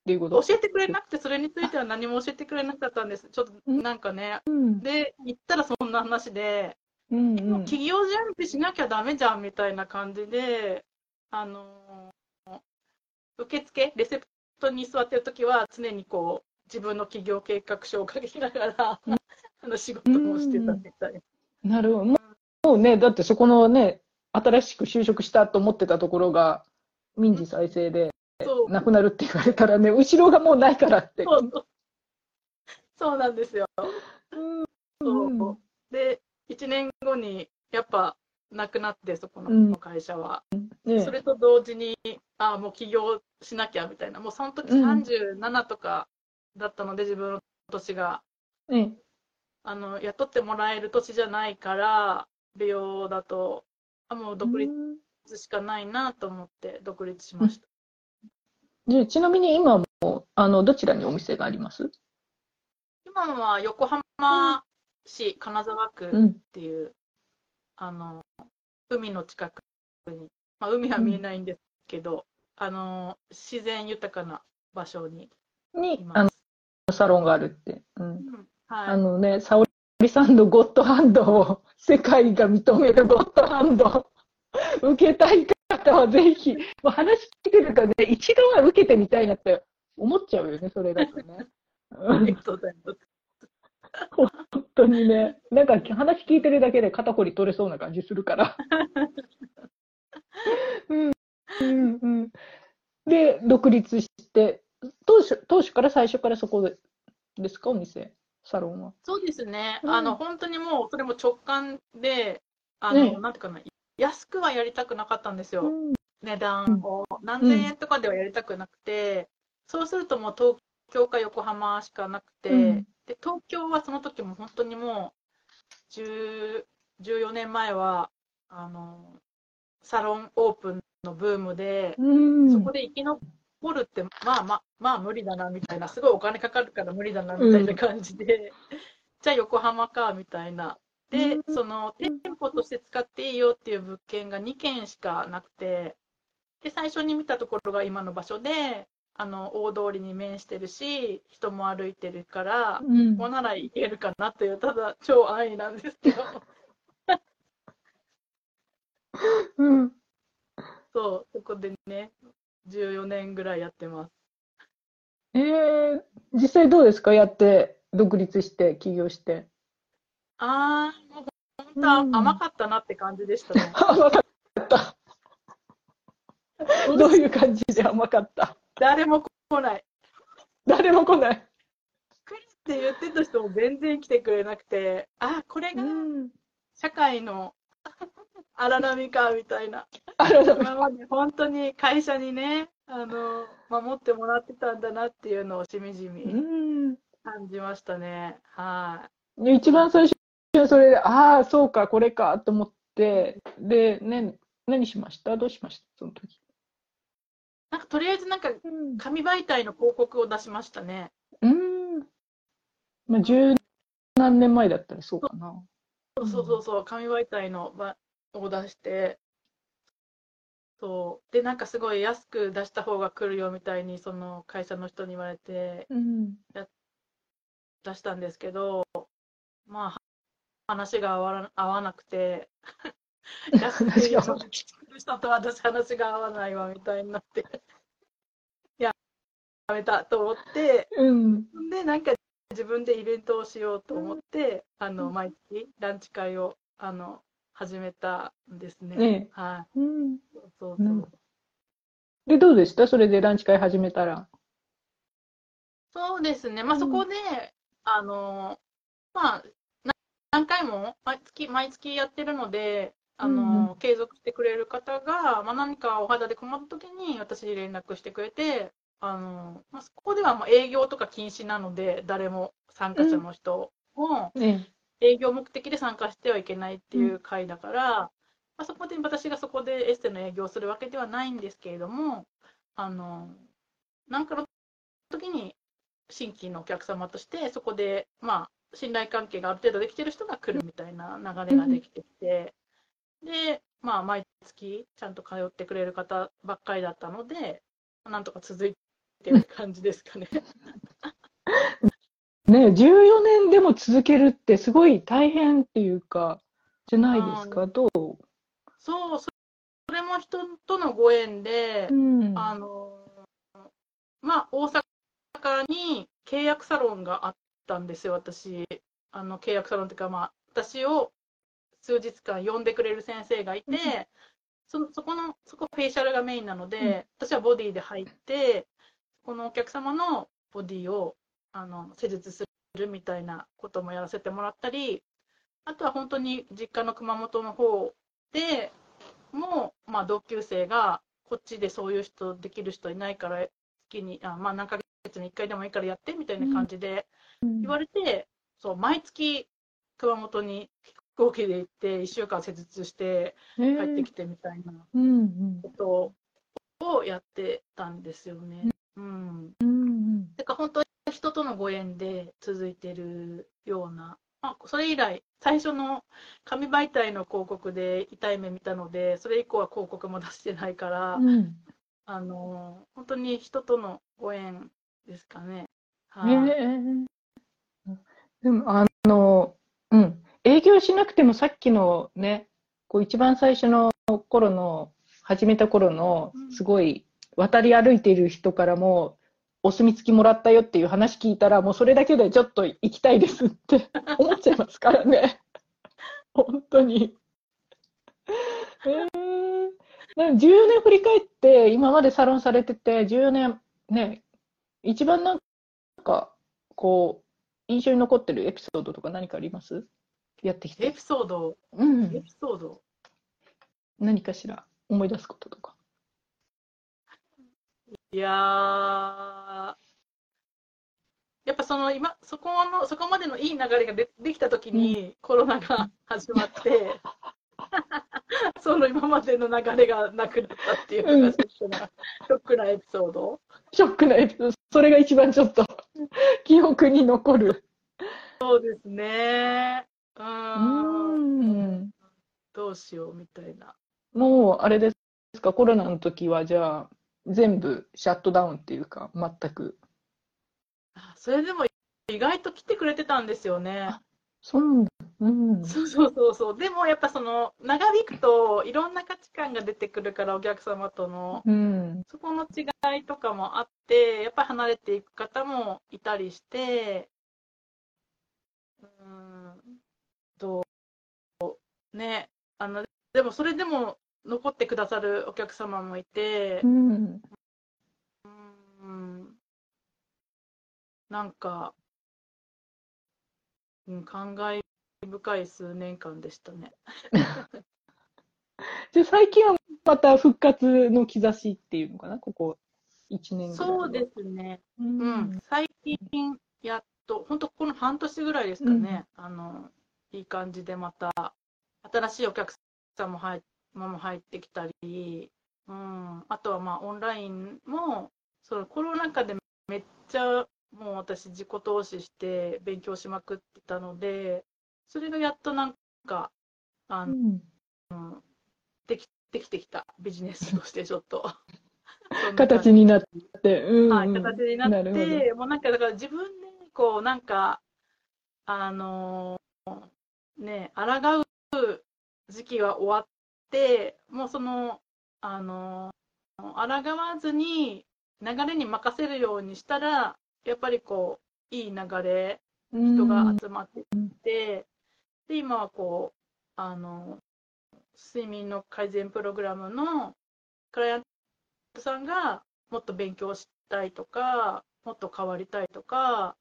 B: ていうこと？
C: 教えてくれなくて、それについては何も教えてくれなかったんです。ちょっとなんかね。
B: うん。
C: で、行ったらそんな話で、
B: うんうん。
C: 企業準備しなきゃダメじゃんみたいな感じで、あのー受付、レセプトに座ってるときは、常にこう、自分の企業計画書を書きながら、
B: うん
C: あの仕事もしてたみたい。
B: なるほど。もうね、だってそこのね、新しく就職したと思ってたところが、民事再生でなくなるって言われたらね、後ろがもうないからって。
C: そうそうそうなんですよ。
B: うん
C: そうで、1年後にやっぱなくなって、そこ
B: うん
C: の会社は。
B: ね
C: それと同時に、ああ、もう起業しなきゃみたいな、もうその時
B: うん
C: 37とかだったので、自分の年が。
B: ね
C: あの雇ってもらえる年じゃないから、美容だと、あもう独立しかないなと思って独立しました。
B: でちなみに今もあのどちらにお店があります？
C: 今は横浜市金沢区っ
B: うん。
C: ていう、あの海の近くに、まあ、海は見えないんですけど、あの自然豊かな場所にい
B: に。あの、サロンがあるって。うん。
C: うんはい、
B: あのね、沙織りさんのゴッドハンドを、世界が認めるゴッドハンド、受けたい方はぜひ、もう話聞いてるとね、一度は受けてみたいなって思っちゃうよね、それだとね。
C: ありがとうございます。
B: 本当にね、なんか話聞いてるだけで肩こり取れそうな感じするから。うん。うん。うん、で、独立して、当初当初から最初からそこでですか、お店、サロンは。
C: そうですね。
B: うん。
C: あの、本当にもう、それも直感で、あの、
B: ね。
C: なんていうかな、安くはやりたくなかったんですよ。
B: うん。
C: 値段を。何千円とかではやりたくなくて、そうするともう東京か横浜しかなくて、
B: うん
C: で、東京はその時も本当にもう、10 14年前は、あの、サロンオープンのブームで、
B: うん。
C: そこで生き残るって、まあまあ、まあ無理だな、みたいな、すごいお金かかるから無理だな、みたいな感じで、じゃあ横浜か、みたいな。で、
B: うん。
C: その、店舗として使っていいよっていう物件が2軒しかなくて、で、最初に見たところが今の場所で、あの、大通りに面してるし、人も歩いてるから、
B: うん
C: ここならいけるかなという、ただ超安易なんですけど、
B: うん
C: そう、そこでね、14年ぐらいやってます。
B: えー、実際どうですか、やって、独立して、起業して。
C: あー、もう本当甘かったなって感じでしたね。
B: 甘かった。どういう感じで甘かった？
C: 誰も来ない。
B: 誰も来ない。
C: 来るって言ってた人も全然来てくれなくて、あ、これが
B: ん。
C: 社会の荒波か、みたいな。今まで本当に会社にね、あの、守ってもらってたんだなっていうのをしみじみ
B: うん。
C: 感じましたね。は
B: 一番最初はそれで、ああ、そうか、これかと思って、で、ね、何しました？どうしました？その時。
C: とりあえずなんか
B: うん。
C: 紙媒体の広告を出しましたね。
B: うん。まあ、十何年前だったらそうかな。
C: そうそうそうそう、紙媒体のばを出して、そう。で、なんかすごい安く出した方が来るよみたいに、その会社の人に言われて
B: うん。
C: 出したんですけど、まあ、話が合わな合わなくて、安くて
B: 話が合わな
C: 来てくる人と私話が合わないわみたいになって、やめたと思って、
B: うん。
C: で、なんか自分でイベントをしようと思って、あの、毎月ランチ会を、あの、始めたんですね。
B: ね
C: は
B: うん。
C: い。そうそう
B: うんで、どうでした？それでランチ会始めたら。
C: そうですね。まあ、
B: うん
C: そこで、あの、まあ、な何回も毎月、毎月やってるので、あ
B: うん
C: の、継続してくれる方が、まあ、何かお肌で困った時に私に連絡してくれて、あの、まあ、そこではもう営業とか禁止なので、誰も参加者の人も、
B: ね
C: 営業目的で参加してはいけないっていう会だから、まあ、そこで私がそこでエステの営業をするわけではないんですけれども、あの、なんかの時に新規のお客様として、そこで、まあ、信頼関係がある程度できてる人が来るみたいな流れができてきて、で、まあ、毎月ちゃんと通ってくれる方ばっかりだったので、なんとか続いてる感じですかね。
B: ね14年でも続けるってすごい大変っていうか、じゃないですか、どう？
C: そう、そそれも人とのご縁で、
B: ん
C: あの、まあ、大阪に契約サロンがあったんですよ、私。あの、契約サロンっていうか、まあ、私を数日間呼んでくれる先生がいて、
B: うん
C: そのそこの、そこフェイシャルがメインなので、
B: うん
C: 私はボディで入って、このお客様のボディを、あの、施術するみたいなこともやらせてもらったり、あとは本当に実家の熊本の方でも、まあ、同級生が、こっちでそういう人できる人いないから、月に、あまあ、何ヶ月に1回でもいいからやってみたいな感じで言われて、そう、毎月熊本に飛行機で行って、1週間施術して
B: 帰
C: 帰ってきてみたいな
B: うんうん。
C: ことをやってたんですよね。うん。
B: うん
C: てか本当に人とのご縁で続いてるような、まあ、それ以来、最初の紙媒体の広告で痛い目見たので、それ以降は広告も出してないから、
B: うん
C: あの本当に人とのご縁ですかね。はい、
B: ねえでもあのうん。営業しなくてもさっきのね、こう一番最初の頃の、始めた頃の
C: うん、
B: すごい渡り歩いている人からも、お墨付きもらったよっていう話聞いたら、もうそれだけでちょっと行きたいですって 思っちゃいますからね。本当に。えー、なんか14年振り返って、今までサロンされてて、14年、ね、一番なんか、こう、印象に残ってるエピソードとか何かあります？やってきて。
C: エピソード、
B: うん
C: エ。ピソード？
B: 何かしら思い出すこととか。
C: いやー、やっぱその今、そこの、そこまでのいい流れがでできたときに、コロナが始まって、その今までの流れがなくなったっていうのがショックな、ショックなエピソード。
B: ショックなエピソード、それが一番ちょっと 記憶に残る。
C: そうですね。う。ん。どうしようみたいな。
B: もう、あれですか、コロナの時は、じゃあ、全部シャットダウンっていうか、全く。
C: あそれでも意外と来てくれてたんですよね。
B: そう。うん。
C: そうそうそうそう。でもやっぱその長引くといろんな価値観が出てくるからお客様との
B: うん。
C: そこの違いとかもあってやっぱ離れていく方もいたりしてうんどうねあのでもそれでも残ってくださるお客様もいて
B: うん。
C: うんなんか、うん、感慨深い数年間でしたね。
B: で、最近はまた復活の兆しっていうのかな、ここ1年ぐらいは。
C: そうですね。
B: う
C: うんん、最近やっと、本当この半年ぐらいですかね、あの、いい感じでまた、新しいお客さんも入も入ってきたり、うん、あとはまあオンラインも、そのコロナ禍でめっちゃもう私自己投資して勉強しまくってたので、それがやっとなんか、あ
B: う
C: の
B: ん。
C: できできてきた。ビジネスとしてちょっと。
B: 形になって。うん。
C: はい、形になって、もうなんかだから自分でこうなんか、あのーね、抗う時期は終わって、もうその、あの抗わずに流れに任せるようにしたら、やっぱりこう、いい流れ、人が集まってきて、で、今はこう、あの睡眠の改善プログラムのクライアントさんがもっと勉強したいとか、もっと変わりたいとか、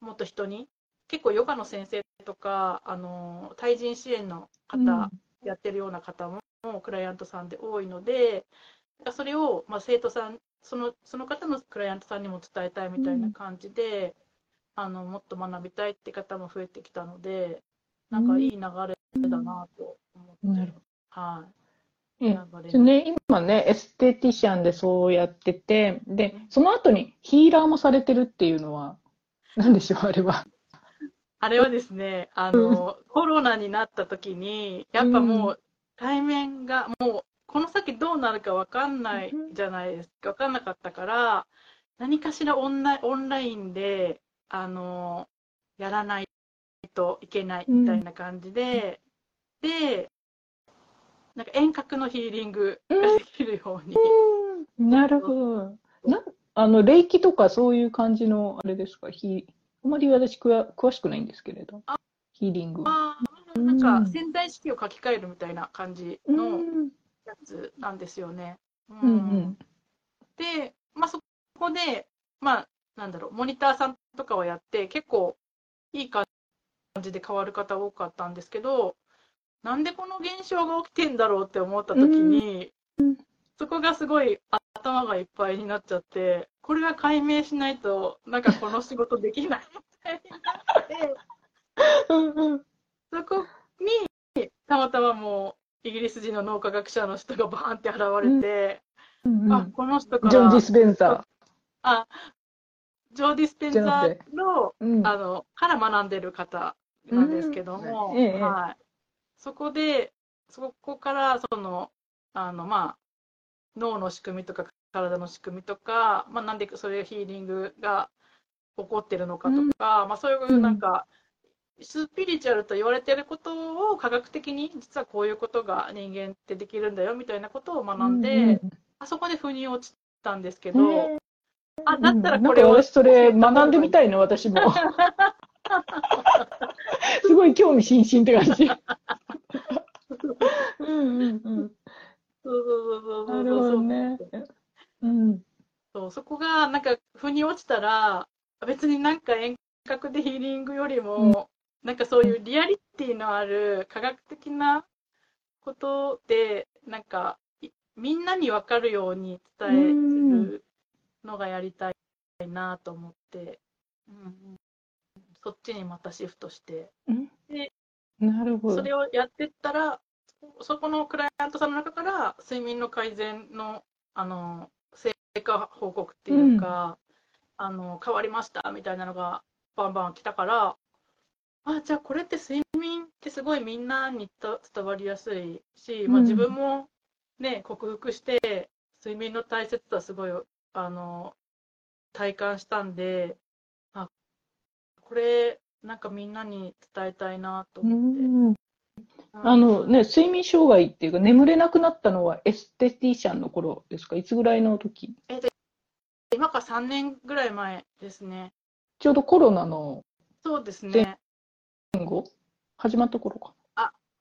C: もっと人に、結構ヨガの先生とか、あの対人支援の方、やってるような方もクライアントさんで多いので、それを、まあ、生徒さんその、その方のクライアントさんにも伝えたいみたいな感じで、あのもっと学びたいって方も増えてきたので、なんかいい流れだなと思って、
B: なるほど。
C: はい、
B: えね、今ね、エステティシャンでそうやってて、で、その後にヒーラーもされてるっていうのは、何でしょう、あれは。
C: あれはですね、あの、コロナになった時に、やっぱもう対面が、もうこの先どうなるか分かんないじゃないですか、分かんなかったから、何かしらオンラインオンラインで、あの、やらないといけないみたいな感じで、で、なんか遠隔のヒーリングができるように。
B: なるほど。なあの、霊気とかそういう感じの、あれですか、ヒあまり私くわ詳しくないんですけれど、ヒーリングは。
C: あーなんか潜在意識を書き換えるみたいな感じ
B: う
C: の
B: ん
C: やつなんですよね。う
B: うんうん。
C: で、まあ、そこで、まあ、なんだろう、モニターさんとかをやって、結構いい感じで変わる方多かったんですけど、なんでこの現象が起きてんだろうって思った時に、そこがすごい頭がいっぱいになっちゃって、これは解明しないと、なんかこの仕事できない。みたいになって、
B: うんうん。
C: そこにたまたまもうイギリス人の脳科学者の人がバーンって現れて、
B: うん
C: あこの人から
B: ジョン・ディスペンサ
C: あジョー・ディスペンザーの
B: ー。うん。
C: あのから学んでる方なんですけども、
B: うん。ええ。
C: はい、そこでそこからそのあの、まあ、脳の仕組みとか体の仕組みとか、まあ、なんでそれヒーリングが起こってるのかとか、まあ、そういうなんかスピリチュアルと言われてることを科学的に実はこういうことが人間ってできるんだよみたいなことを学んで、
B: うん
C: あそこで腑に落ちたんですけど、
B: ね
C: あだったらこれを
B: か私それ学んでみたいの、私も。すごい興味津々って感じ。うんうんうん。
C: そうそうそうそう
B: なるほどね。うん。
C: そうそこがなんか腑に落ちたら別になんか遠隔でヒーリングよりも、なんかそういうリアリティのある科学的なことでなんかいみんなに分かるように伝えるのがやりたいなと思って、うんうん、そっちにまたシフトして。
B: なるほど。
C: それをやってったらそそこのクライアントさんの中から睡眠の改善のあの成果報告っていうか、あの変わりましたみたいなのがバンバン来たからあじゃあこれって睡眠ってすごいみんなにと伝わりやすいし、まあ、
B: うん
C: 自分もね克服して睡眠の大切さすごいあの体感したんであこれなんかみんなに伝えたいなと
B: う
C: 思って。
B: んあのね、睡眠障害っていうか、眠れなくなったのはエステティシャンの頃ですか？いつぐらいの時？
C: 今から3年ぐらい前ですね。
B: ちょうどコロナの
C: そうですね。
B: 前後？始まった頃か。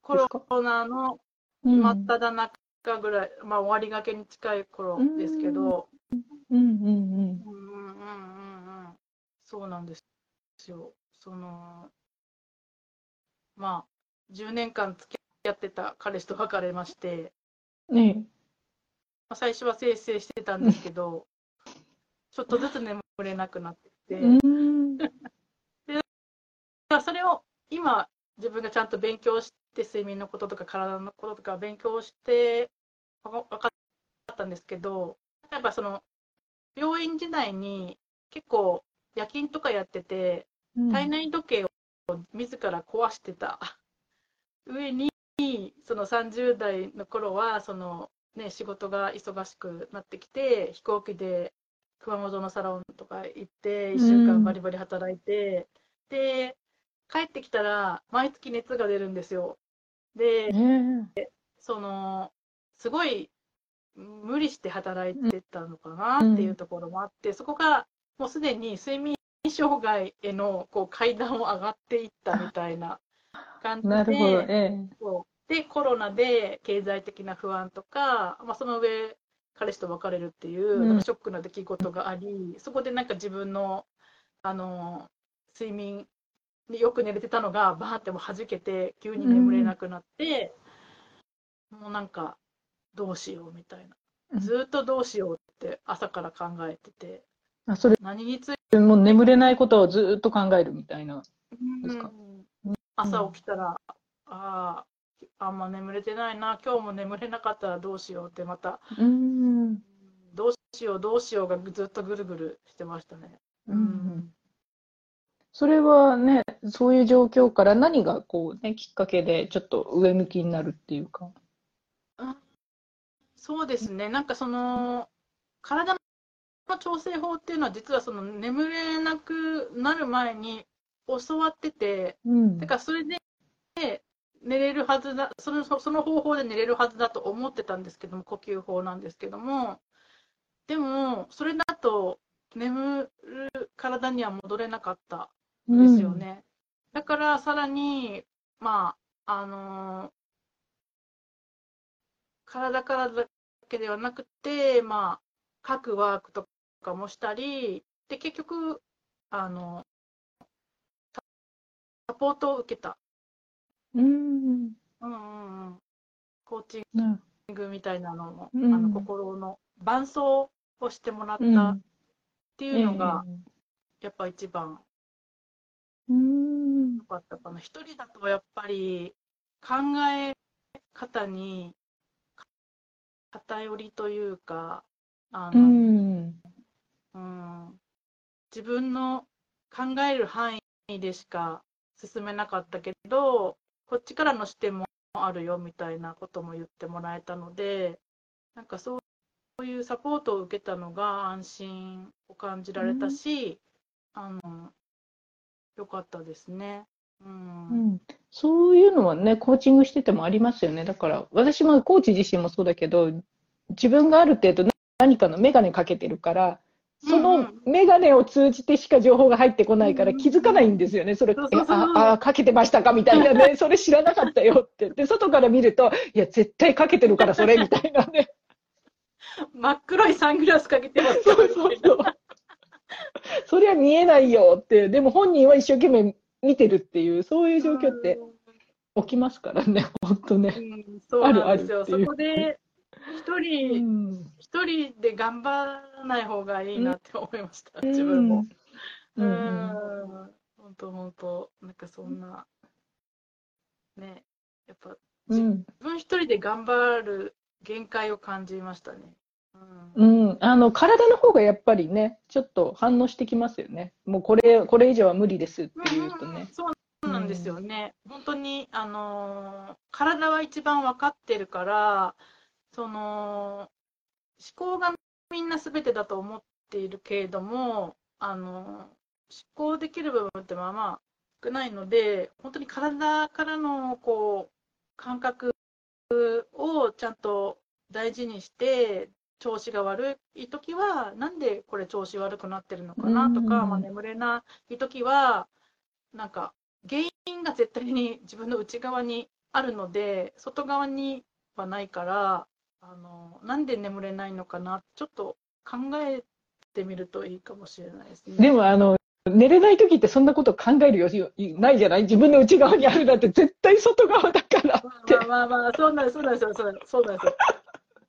C: コロナの
B: うん
C: 真っ只中ぐらい、まあ終わりがけに近い頃ですけど、
B: うんうんうん。
C: うんうんうんうんうん。そうなんですよ。その、まあ、10年間付き合ってた彼氏と別れまして、
B: ね
C: まあ、最初は清々してたんですけど、ちょっとずつ眠れなくなってきて、
B: え。うん。
C: まあそれを今自分がちゃんと勉強して睡眠のこととか体のこととか勉強して分かったんですけど例えばその病院時代に結構夜勤とかやってて体内時計を自ら壊してた上にその30代の頃はその、ね、仕事が忙しくなってきて飛行機で熊本のサロンとか行って1週間バリバリ働いて、で帰ってきたら毎月熱が出るんですよ。で
B: ね
C: そのすごい無理して働いてたのかなっていうところもあって、そこがもうすでに睡眠障害へのこう階段を上がっていったみたいな感じで
B: なるほど。ええ。
C: そうでコロナで経済的な不安とか、まあ、その上彼氏と別れるっていう、
B: うん
C: なんかショックな出来事がありそこでなんか自分のあの睡眠によく寝れてたのがバーってもう弾けて急に眠れなくなって、もうなんかどうしようみたいなずーっとどうしようって朝から考えてて
B: あ、それ、
C: 何につい
B: もう眠れないことをずーっと考えるみたいな。ですか？
C: うん朝起きたら、あああんま眠れてないな今日も眠れなかったらどうしようってまた
B: うん。
C: どうしようどうしようがずっとぐるぐるしてましたね。
B: うんそれはね、そういう状況から何がこうね、きっかけでちょっと上向きになるっていうか。
C: そうですねなんかその体の調整法っていうのは実はその眠れなくなる前に教わってて
B: うん。
C: だからそれで寝れるはずだそのそその方法で寝れるはずだと思ってたんですけども呼吸法なんですけども。でもそれだと眠る体には戻れなかったんですよね、だからさらにまああのー体からだけではなくてまあ書くワークとかもしたりで結局あのサポートを受けた
B: うん。
C: うんうんうん、コーチン
B: な
C: グみたいなのも、
B: うん
C: あの心の伴奏をしてもらっ
B: うん
C: たっていうのが、
B: え
C: やっぱ一番
B: えうん。
C: 良かったかな。一人だとやっぱり考え方に偏りというか、あ
B: う
C: の、
B: ん。
C: うん自分の考える範囲でしか進めなかったけど、こっちからの視点もあるよみたいなことも言ってもらえたので、なんかそういうサポートを受けたのが安心を感じられたし、あの、良かったですね。う。
B: うんん、そういうのはね、コーチングしててもありますよね。だから、私もコーチ自身もそうだけど、自分がある程度何かのメガネかけてるから、そのメガネを通じてしか情報が入ってこないから気づかないんですよね。それ、あ、あ、かけてましたか？みたいなね。それ知らなかったよって。で、外から見ると、いや、絶対かけてるから、それ、みたいなね。
C: 真っ黒いサングラスかけてます
B: そうそうそう。そりゃ見えないよって。でも本人は一生懸命見てるっていう、そういう状況って起きますからね、本当ね。
C: うん、そうなんですよ。そこで、一
B: う
C: 人、
B: ん。
C: 一人で頑張らない方がいいなって思いました、自分も。
B: う
C: うん
B: うん
C: ん、本当本当、なんかそんな、ね、やっぱ
B: うん。
C: 自分一人で頑張る限界を感じましたね。うん
B: うん、あの体の方がやっぱりね、ちょっと反応してきますよね。もうこれ、これ以上は無理ですっていうとね。
C: そうなんですよね。本当に、あのー体は一番分かってるから、その、思考がみんな全てだと思っているけれども、あのー思考できる部分ってまあまあ少ないので、本当に体からのこう感覚をちゃんと大事にして、調子が悪い時は、なんでこれ調子悪くなってるのかなとか、
B: うん
C: まあ、眠れない時は、なんか原因が絶対に自分の内側にあるので、外側にはないから、あのなんで眠れないのかな、ちょっと考えてみるといいかもしれないですね。
B: でもあの、寝れない時ってそんなこと考える余裕ないじゃない？自分の内側にあるなんて絶対外側だからって
C: まあまあまあ、そうなんです、そうなんですよ、そうなんですよ。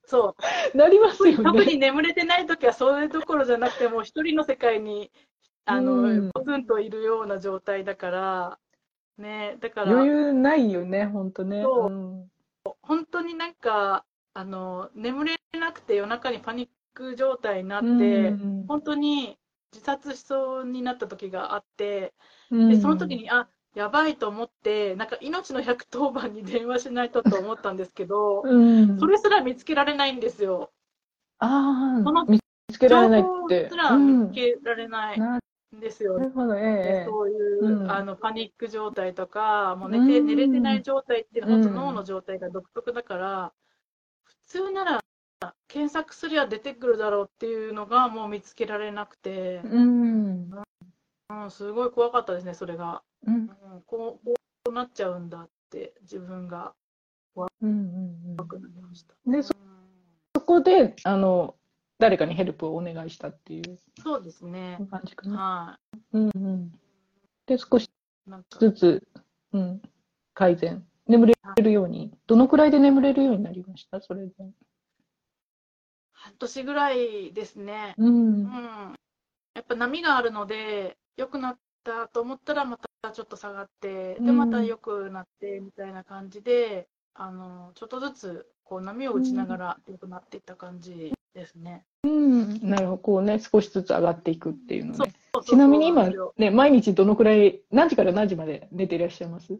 C: そう。
B: なりますよね。
C: 特に眠れてない時はそれどころじゃなくてもう一人の世界にあ
B: うん
C: のポツンといるような状態だからねだから
B: 余裕ないよね、本当ね。
C: そう
B: うん
C: 本当になんかあの眠れなくて夜中にパニック状態になって、
B: うん。
C: 本当に自殺しそうになった時があって
B: うん。
C: でその時にあやばいと思ってなんか命の110番に電話しないとと思ったんですけど、
B: うん、
C: それすら見つけられないんですよ。
B: あ
C: その
B: あ、見つけられないって。
C: すら
B: うん。
C: 見つけられない
B: な
C: んですよ。
B: なるほど、ええええ。
C: そういう、
B: うん。
C: あのパニック状態とか、もう寝て、
B: うん。
C: 寝れてない状態っていうのは、
B: うん。
C: 脳の状態が独特だから、普通なら検索すりゃ出てくるだろうっていうのが、もう見つけられなくて、
B: うん。
C: うん、すごい怖かったですね、それが。
B: うん
C: うん、こうこうなっちゃうんだって、自分が
B: うんうん
C: 怖くなりました。
B: でそそこで、あの、誰かにヘルプをお願いしたっていう
C: そうですね。
B: 感じかな。
C: は
B: うんうん。で、少しずつ、うん、改善。眠れるように、どのくらいで眠れるようになりました？それで。
C: 半年ぐらいですね。
B: うん
C: う。ん、やっぱ波があるので、良くなったと思ったら、またちょっと下がって、で、
B: うん
C: また良くなってみたいな感じで、あのちょっとずつこう波を打ちながら良くなっていった感じですね。
B: うん。なるほど。こうね、少しずつ上がっていくっていうの
C: そう
B: ね。
C: そうそう
B: ちなみに今ね、毎日どのくらい、何時から何時まで寝ていらっしゃいます？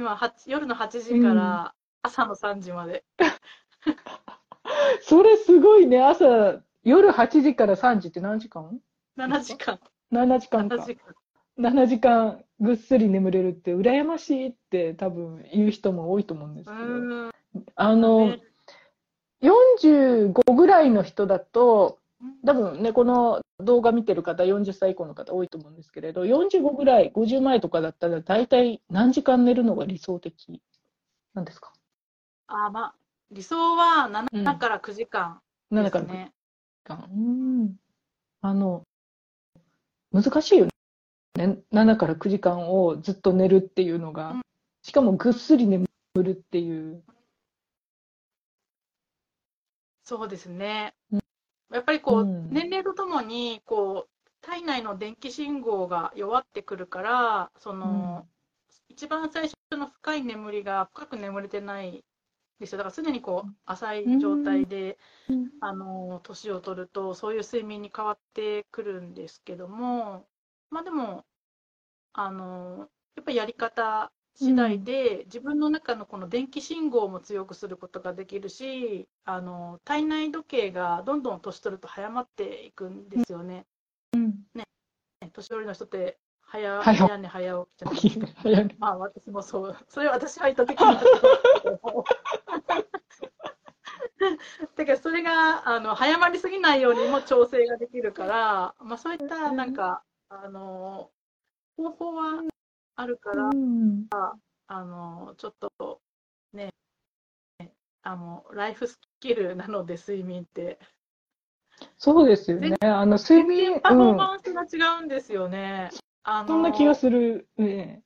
C: 今夜の8時から朝の3時まで。
B: それすごいね。朝、夜8時から3時って何時間
C: ？7時間。
B: ?7 時間か
C: 7。時間。
B: 7時間ぐっすり眠れるって羨ましいって多分言う人も多いと思うんです
C: う
B: けど。あの、
C: ね
B: 45ぐらいの人だと、
C: うん
B: 多分ね、この動画見てる方、40歳以降の方多いと思うんですけれど、45ぐらい、50前とかだったら、大体何時間寝るのが理想的なんですか？
C: あまあ、理想は
B: うん
C: 7から9時間で
B: ?7
C: す
B: から9時
C: ね。
B: 間。うん。あの、難しいよね。7から9時間をずっと寝るっていうのが
C: うん、
B: しかもぐっすり眠るっていう。
C: そうですね
B: うん。
C: やっぱりこう、
B: うん。
C: 年齢とともに、こう、体内の電気信号が弱ってくるから、その、一番最初の深い眠りが深く眠れてないですよ。だから常にこう、浅い状態で、
B: うん。
C: あの、年を取ると、そういう睡眠に変わってくるんですけども、まあでも、あの、やっぱりやり方次第で、自分の中のこの電気信号も強くすることができるし、あの、体内時計がどんどん年取ると早まっていくんですよね。
B: うん。
C: 年寄りの人って早
B: 早
C: 早寝早起きじゃないまあ私もそう、それは私は意図的に。だからそれがあの早まりすぎないようにも調整ができるから、まあ、そういったなんか、あの方法はあるから、
B: うん
C: あのちょっとねあのライフスキルなので睡眠って
B: そうですよね。あの、睡
C: 全
B: 眠、
C: 然パフォー
B: うん、
C: マンスが違うんですよね。あの
B: そんな気がする。ね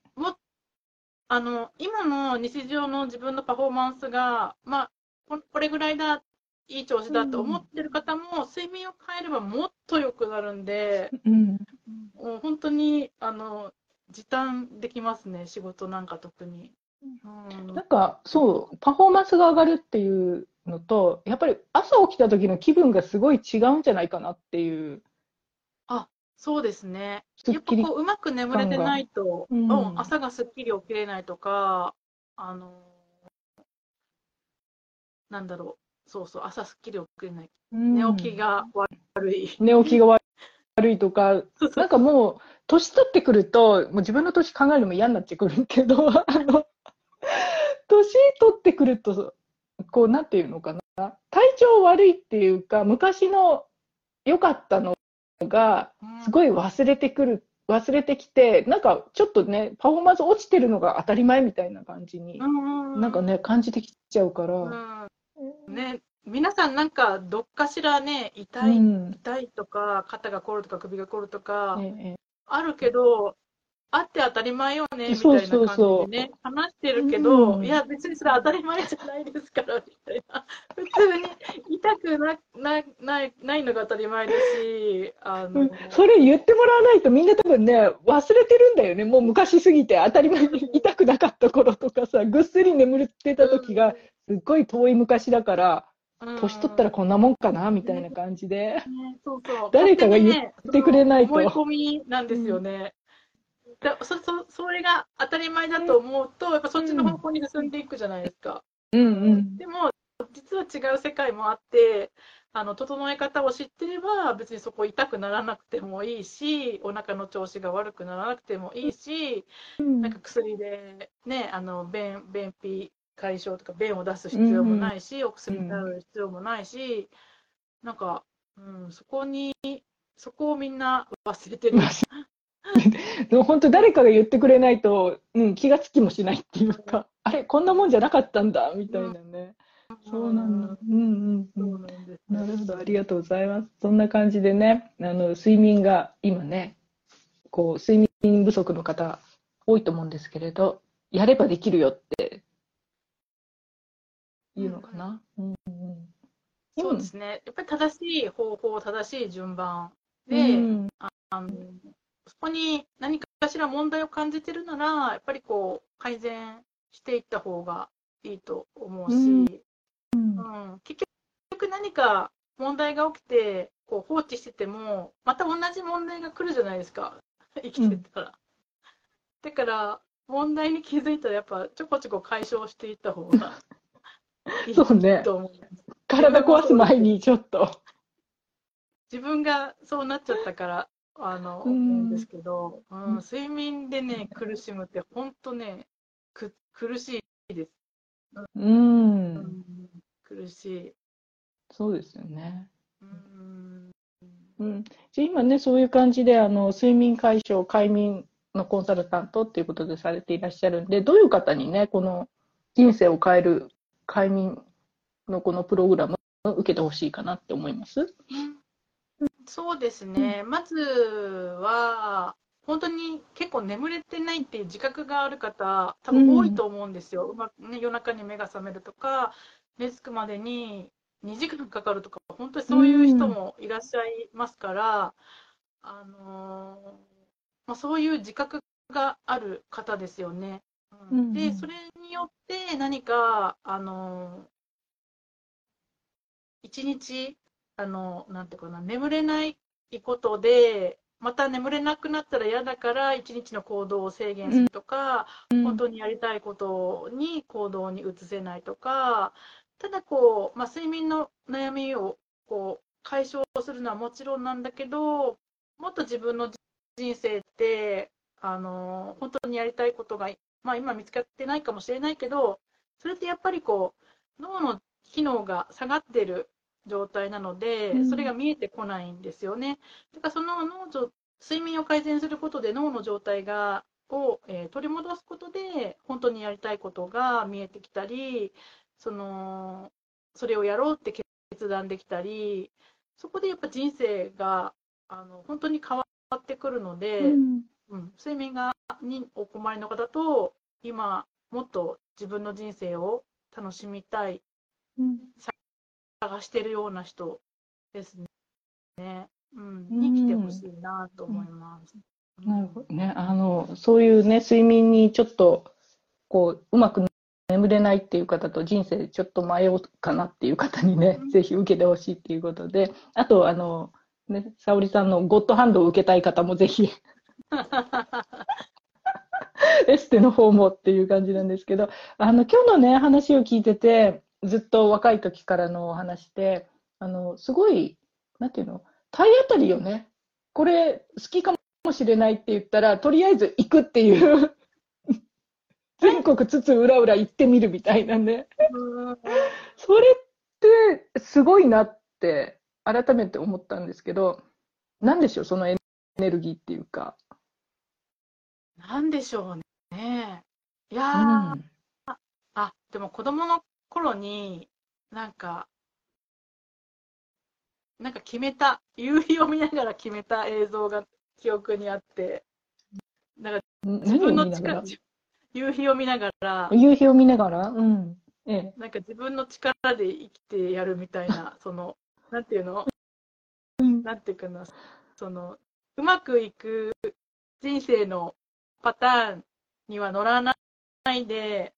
C: あの今の日常の自分のパフォーマンスが、まあ、ここれぐらいだ、いい調子だと思ってる方も、睡眠を変えればもっと良くなるんで、
B: うん。
C: もう本当にあの時短できますね、仕事なんか特に。うん
B: なんか、そう、パフォーマンスが上がるっていうのと、やっぱり朝起きた時の気分がすごい違うんじゃないかなっていう。
C: そうですね。やっぱこううまく眠れてないと、
B: うん
C: うん朝がすっきり起きれないとか、あのなんだろう、そうそう、朝すっきり起きれない、
B: うん
C: 寝起きが悪い。
B: 寝起きが悪いとか、なんかもう、年取ってくると、もう自分の年考えるのも嫌になってくるけど、あの、年取ってくると、こう、なんていうのかな、体調悪いっていうか、昔の良かったのが、すごい忘れてくる、忘れてきて、なんかちょっとね、パフォーマンス落ちてるのが当たり前みたいな感じに、
C: うん。
B: なんかね、感じてきちゃうから、
C: うん。ね、皆さんなんかどっかしらね、痛い、
B: うん。
C: 痛いとか、肩が凝るとか首が凝るとか、
B: ええ
C: あるけど、あって当たり前よね、みた
B: そう
C: いな感
B: そうそう
C: じでね、話してるけど、
B: うん
C: いや、別にそれ当たり前じゃないですから、みたいな。普通に痛くななないないのが当たり前だし、あの、
B: うんそれ言ってもらわないとみんな多分ね、忘れてるんだよね。もう昔すぎて当たり前に痛くなかった頃とかさ、ぐっすり眠ってた時がすっごい遠い昔だから、
C: うん
B: 年取ったらこんなもんかな、みたいな感じで。
C: ね、そうそう
B: 誰かが言ってくれないと
C: 思い込みなんですよね。だそそそれが当たり前だと思うと、やっぱそっちの方向に進んでいくじゃないですか。
B: うんうん。
C: でも、実は違う世界もあって、あの整え方を知ってれば、別にそこ痛くならなくてもいいし、お腹の調子が悪くならなくてもいいし、なんか薬で、ね、あの便便秘解消とか、便を出す必要もないし、お薬に頼る必要もないし、なんか、うん、そこに、そこをみんな忘れてる。
B: でも本当誰かが言ってくれないと、うん、気がつきもしないっていうか、あれ、こんなもんじゃなかったんだ、みたいなね。そうなんだ。うんうん
C: そう
B: うん。
C: なんです。
B: なるほど、ありがとうございます。そんな感じでね、あの睡眠が今ね、こう睡眠不足の方多いと思うんですけれど、やればできるよっていうのかな。うんうん
C: そうですね。やっぱり正しい方法、正しい順番
B: う
C: で、
B: ん
C: あのそこに何かしら問題を感じてるなら、やっぱりこう改善していった方がいいと思うし、
B: うん
C: うん結局何か問題が起きてこう放置してても、また同じ問題が来るじゃないですか、生きてたら。だから、問題に気づいたら、やっぱちょこちょこ解消していった方が
B: そうね。
C: と思う。
B: 体壊す前にちょっと。
C: 自分がそうなっちゃったからあの、
B: うん
C: 思うんですけど、うん、睡眠でね苦しむって本当ねく苦しいです、
B: うん、
C: うん苦しい、
B: そうですよね。
C: うん、
B: うん、じゃあ今ね、そういう感じであの睡眠解消、快眠のコンサルタントっていうことでされていらっしゃるんで、どういう方にね、この人生を変える快眠のこのプログラムを受けてほしいかなって思います。
C: そうですね、まずは本当に結構眠れてないっていう自覚がある方多分多いと思うんですよ、うまね、夜中に目が覚めるとか寝つくまでに2時間かかるとか本当にそういう人もいらっしゃいますから、あのーまあ、そういう自覚がある方ですよね。うん
B: うん。うん
C: でそれによって何か、あのー一日あのなんていうかな眠れないことでまた眠れなくなったら嫌だから一日の行動を制限するとか、本当にやりたいことに行動に移せないとかただこう、まあ、睡眠の悩みをこう解消するのはもちろんなんだけどもっと自分の人生ってあの本当にやりたいことが、まあ、今見つかってないかもしれないけど、それってやっぱりこう脳の機能が下がってる状態なので、
B: うん
C: それが見えてこないんですよね。だからその脳状睡眠を改善することで脳の状態がを、えー取り戻すことで本当にやりたいことが見えてきたりそのそれをやろうって決断できたりそこでやっぱ人生があの本当に変わってくるので、
B: うん
C: うん、睡眠がにお困りの方と今もっと自分の人生を楽しみたい
B: うん。
C: 探してるような人ですね。うん、
B: うん。
C: に来てほしいなと思います。
B: なるほどね。あの、そういうね、睡眠にちょっと、こう、うまく眠れないっていう方と人生ちょっと迷おうかなっていう方にね
C: う、ん。
B: ぜひ受けてほしいっていうことで、あと、あの、ね、沙織さんのゴッドハンドを受けたい方もぜひ、エステの方もっていう感じなんですけど、あの、今日のね、話を聞いてて、ずっと若い時からのお話で、あの、すごい、なんていうの、体当たりよね。これ、好きかもしれないって言ったら、とりあえず行くっていう、全国津々浦々行ってみるみたいなね。
C: うん
B: それってすごいなって改めて思ったんですけど、なんでしょう、そのエネルギーっていうか。
C: なんでしょうね。いうやー、
B: ん。
C: あ、でも子供の頃に、なんか、なんか決めた、夕日を見ながら決めた映像が記憶にあって、なんか自分の力、夕日を見ながら、
B: 夕日を見ながら？うん。ええ。
C: なんか自分の力で生きてやるみたいな、その、なんていうの？
B: うん
C: なんていうかな、その、うまくいく人生のパターンには乗らないで、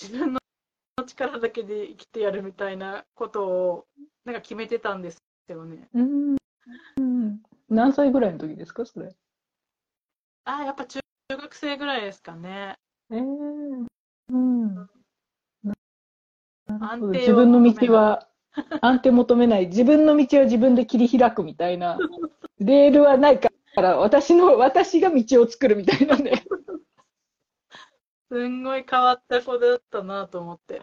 C: 自分の力だけで生きてやるみたいなことを、なんか決めてたんですよね。
B: うん。うん何歳ぐらいの時ですか、それ？
C: ああ、やっぱ中学生ぐらいですかね。
B: ええうん。
C: 安定を
B: 自分の道は 安定求めない。自分の道は自分で切り開くみたいな。レールはないから、私の、私が道を作るみたいなね。
C: すんごい変わった子だったなと思って。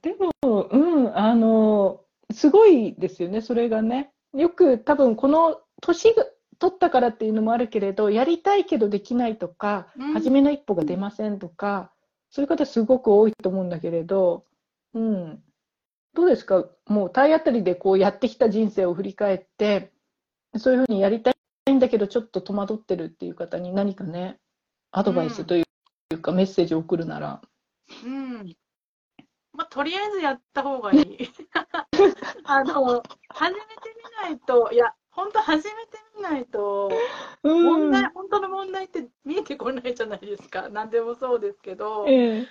B: でも、うん、あの、すごいですよね、それがね。よく多分この年が取ったからっていうのもあるけれど、やりたいけどできないとか、
C: うん
B: 初めの一歩が出ませんとか、そういう方すごく多いと思うんだけれど、うん。どうですか？もう体当たりでこうやってきた人生を振り返って、そういうふうにやりたいんだけど、ちょっと戸惑ってるっていう方に何かね、アドバイスというか、メッセージを送るなら。
C: うん。まあ、とりあえずやった方がいい。あの、始めてみないと、いや、本当始めてみないと、問題、本当の問題って見えてこないじゃないですか。何でもそうですけど、
B: ええ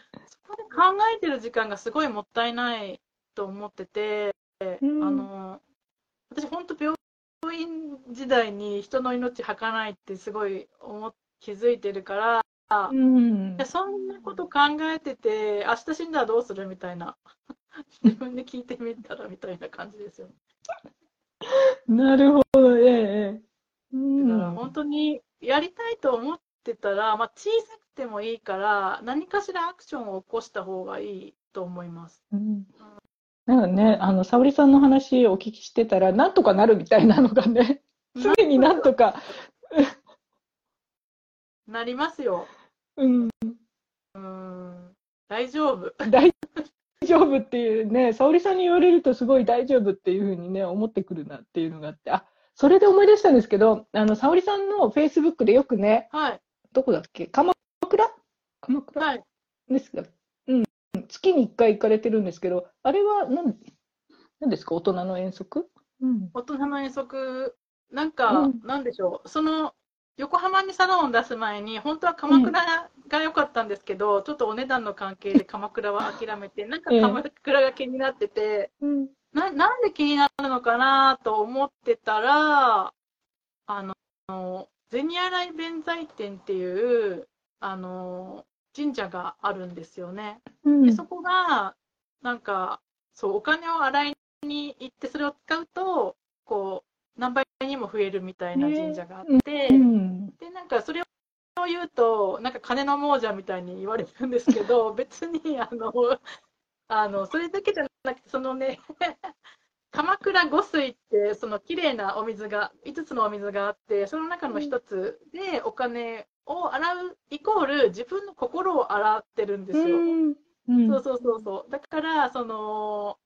C: そこで考えてる時間がすごいもったいないと思ってて、
B: うん
C: あの、私本当病院時代に人の命吐かないってすごい思っ気づいてるから、
B: うん
C: そんなこと考えてて、明日死んだらどうするみたいな。自分で聞いてみたらみたいな感じですよね。
B: なるほど、ええ
C: だから
B: ん
C: 本当にやりたいと思ってたら、まあ、小さくてもいいから、何かしらアクションを起こした方がいいと思います。
B: うんなんかね、あの、沙織さんの話をお聞きしてたら、なんとかなるみたいなのがね、常になんとか、
C: なりますよ。
B: うん、
C: うん、大丈夫。
B: 大丈夫っていうね、沙織さんに言われるとすごい大丈夫っていうふうにね、思ってくるなっていうのがあって、あ、それで思い出したんですけど、あの、沙織さんのフェイスブックでよくね、
C: はい。
B: どこだっけ？鎌倉？鎌倉？
C: はい。
B: ですかうん。月に1回行かれてるんですけど、あれは何、何ですか？大人の遠足？うん。
C: 大人の遠足、なんか、
B: うん
C: なんでしょう？その、横浜にサロン出す前に、本当は鎌倉が良かったんですけど、ちょっとお値段の関係で鎌倉は諦めて、なんか
B: ええ
C: 鎌倉が気になってて、
B: うん。
C: ななんで気になるのかなと思ってたら、あの、銭洗弁財天っていう、あの、神社があるんですよね。
B: うん
C: で、そこが、なんか、そう、お金を洗いに行って、それを使うと、こう、何倍にも増えるみたいな神社があって、
B: うん。
C: で、なんかそれを言うと、なんか金の亡者みたいに言われるんですけど、別に、あの、あの、それだけじゃなくて、そのね、鎌倉五水って、その綺麗なお水が、5つのお水があって、その中の1つでお金を洗うイコール自分の心を洗ってるんですよ。
B: うん。
C: そうそうそうそう。だから、その、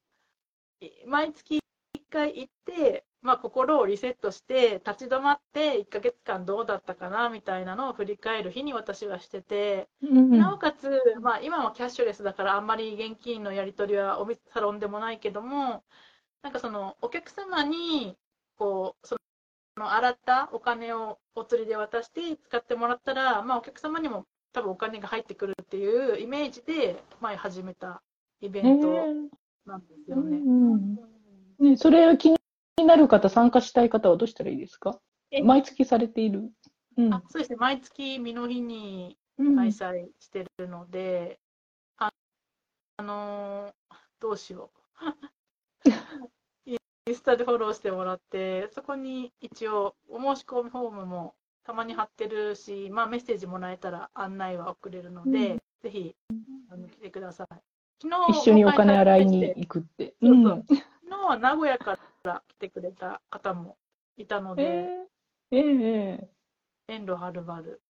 C: い毎月1回行って、まあ、心をリセットして、立ち止まって、1ヶ月間どうだったかな、みたいなのを振り返る日に私はしてて、
B: うん。
C: なおかつ、まあ、今はキャッシュレスだから、あんまり現金のやり取りはお店サロンでもないけども、なんかその、お客様に、こう、その、洗ったお金をお釣りで渡して使ってもらったら、まあ、お客様にも多分お金が入ってくるっていうイメージで、前始めたイベントなんですよね。
B: うんね、それ気になる方、参加したい方はどうしたらいいですか？
C: え？
B: 毎月されている？うん。
C: あそうですね、毎月、身の日に
B: うん。
C: 開催してるので、ああのーどうしよう。インスタでフォローしてもらって、そこに一応、お申し込みフォームもたまに貼ってるし、まあ、メッセージもらえたら案内は送れるので、
B: うん
C: ぜひあの来てください。昨日
B: 一緒にお金洗いに行くって。
C: そうそう
B: うん
C: 昨日は名古屋から来てくれた方もいたので、
B: えええ
C: 遠路はるばる。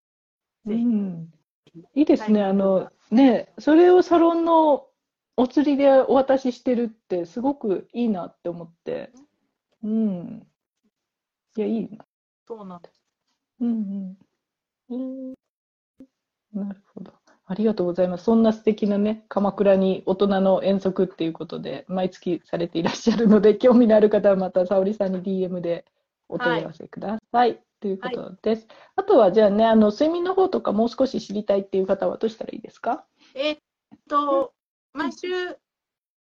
B: え
C: ぜひ
B: うんいいですね。
C: はい
B: あの、ね、それをサロンのお釣りでお渡ししてるって、すごくいいなって思って。うん。いや、いいな。
C: そうなんです。
B: うんうん。なるほど。ありがとうございます。そんな素敵なね、鎌倉に大人の遠足っていうことで、毎月されていらっしゃるので、興味のある方はまた沙織さんに DM でお問い合わせください。ということです。あとは、じゃあね、あの、睡眠の方とかもう少し知りたいっていう方はどうしたらいいですか？
C: えーっと、毎週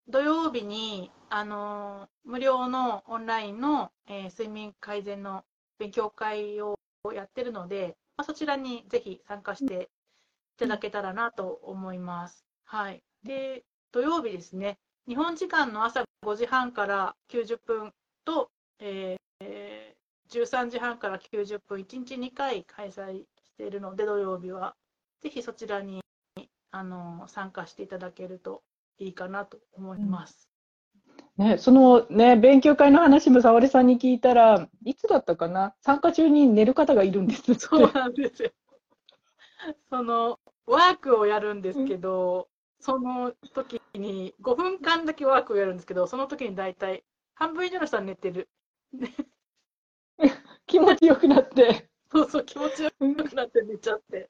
C: 土曜日に、あのー無料のオンラインの、えー睡眠改善の勉強会をやってるので、まあ、そちらにぜひ参加していただけたらなと思います。はい。で、土曜日ですね、日本時間の朝5時半から90分と、えー13時半から90分、1日2回開催しているので、土曜日は。ぜひそちらにあの参加していただけるといいかなと思います。
B: ね、そのね、勉強会の話も沙織さんに聞いたら、いつだったかな？参加中に寝る方がいるんです。
C: そうなんですよ。そのワークをやるんですけど、その時に5分間だけワークをやるんですけど、その時に大体半分以上の人は寝てる。
B: 気持ちよくなって。
C: そうそう、気持ちよくなって寝ちゃって。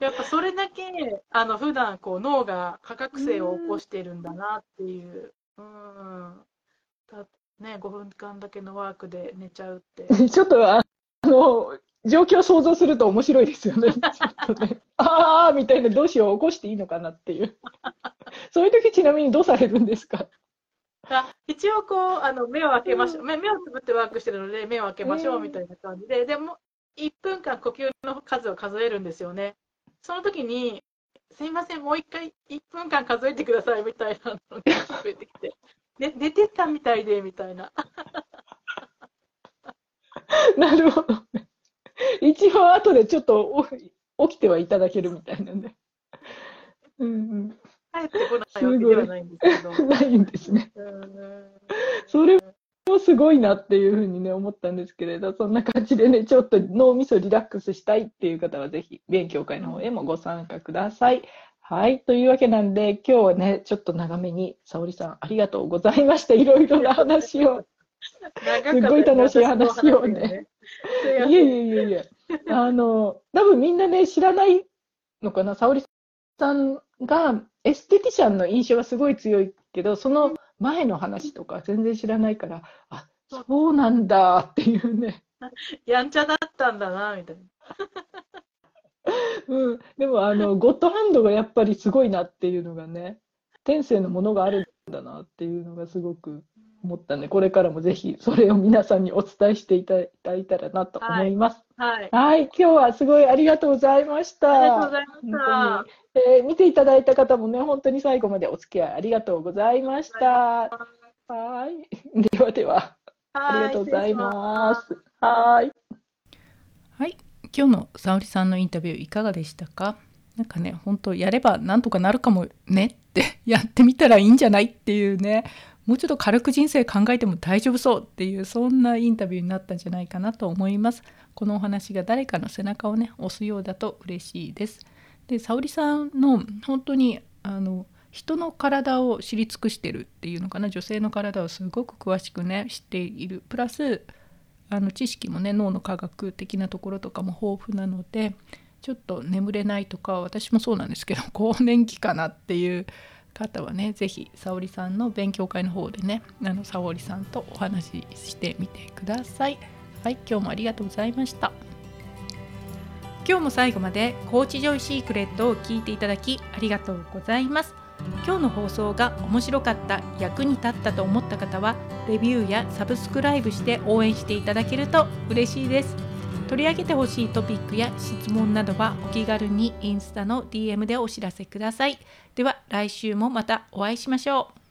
C: やっぱそれだけあの普段こう脳が過覚醒を起こしてるんだなっていう。うん。だね、5分間だけのワークで寝ちゃうって。
B: ちょっとあの状況を想像すると面白いですよね。ちょっとねああみたいな、どうしよう、起こしていいのかなっていう。そういう時ちなみにどうされるんですか？
C: あ一応こうあの目を開けましょう、目目をつぶってワークしてるので目を開けましょうみたいな感じで、でも1分間呼吸の数を数えるんですよね。その時に、すいません、もう一回1分間数えてくださいみたいなのが増えてきて、ね、寝てたみたいでみたいな。
B: なるほどね。一応後でちょっとお起きてはいただけるみたいなんで。うん
C: 帰ってこないわけではないんですけど。
B: うん、ないんですね。
C: うん
B: それもすごいなっていうふうにね、思ったんですけれど、そんな感じでね、ちょっと脳みそリラックスしたいっていう方は、ぜひ、勉強会の方へもご参加ください。はい。というわけなんで、今日はね、ちょっと長めに、沙織さん、ありがとうございました。いろいろな話を。すごい楽しい話をね。いえいえいえいえ。あの、多分みんなね、知らないのかな、沙織さんが、エステティシャンの印象はすごい強いけど、その前の話とか全然知らないから、あ、そうなんだっていうね。
C: やんちゃだったんだな、みたいな。
B: うん。でも、あの、ゴッドハンドがやっぱりすごいなっていうのがね、天性のものがあるんだなっていうのがすごく思ったんで、これからもぜひそれを皆さんにお伝えしていただいたらなと思います。
C: はい。
B: はい、今日はすごいありがとうございました。
C: ありがとうございました。
B: 本当にえー見ていただいた方もね、本当に最後までお付き合いありがとうございました。はい。ではでは。ありがとうございます。はい。
A: はい、今日の沙織さんのインタビューいかがでしたか？なんかね、本当やればなんとかなるかもねってやってみたらいいんじゃないっていうね、もうちょっと軽く人生考えても大丈夫そうっていうそんなインタビューになったんじゃないかなと思います。このお話が誰かの背中をね押すようだと嬉しいです。で、沙織さんの本当にあの人の体を知り尽くしてるっていうのかな女性の体をすごく詳しくね知っているプラスあの知識もね脳の科学的なところとかも豊富なのでちょっと眠れないとか私もそうなんですけど 更年期かなっていう方はね是非さおりさんの勉強会の方でねあのさおりさんとお話ししてみてください。はい今日もありがとうございました。今日も最後までコーチジョイシークレットを聞いていただきありがとうございます。今日の放送が面白かった役に立ったと思った方はレビューや subscribe して応援していただけると嬉しいです取り上げてほしいトピックや質問などはお気軽にインスタの DM でお知らせください。では来週もまたお会いしましょう。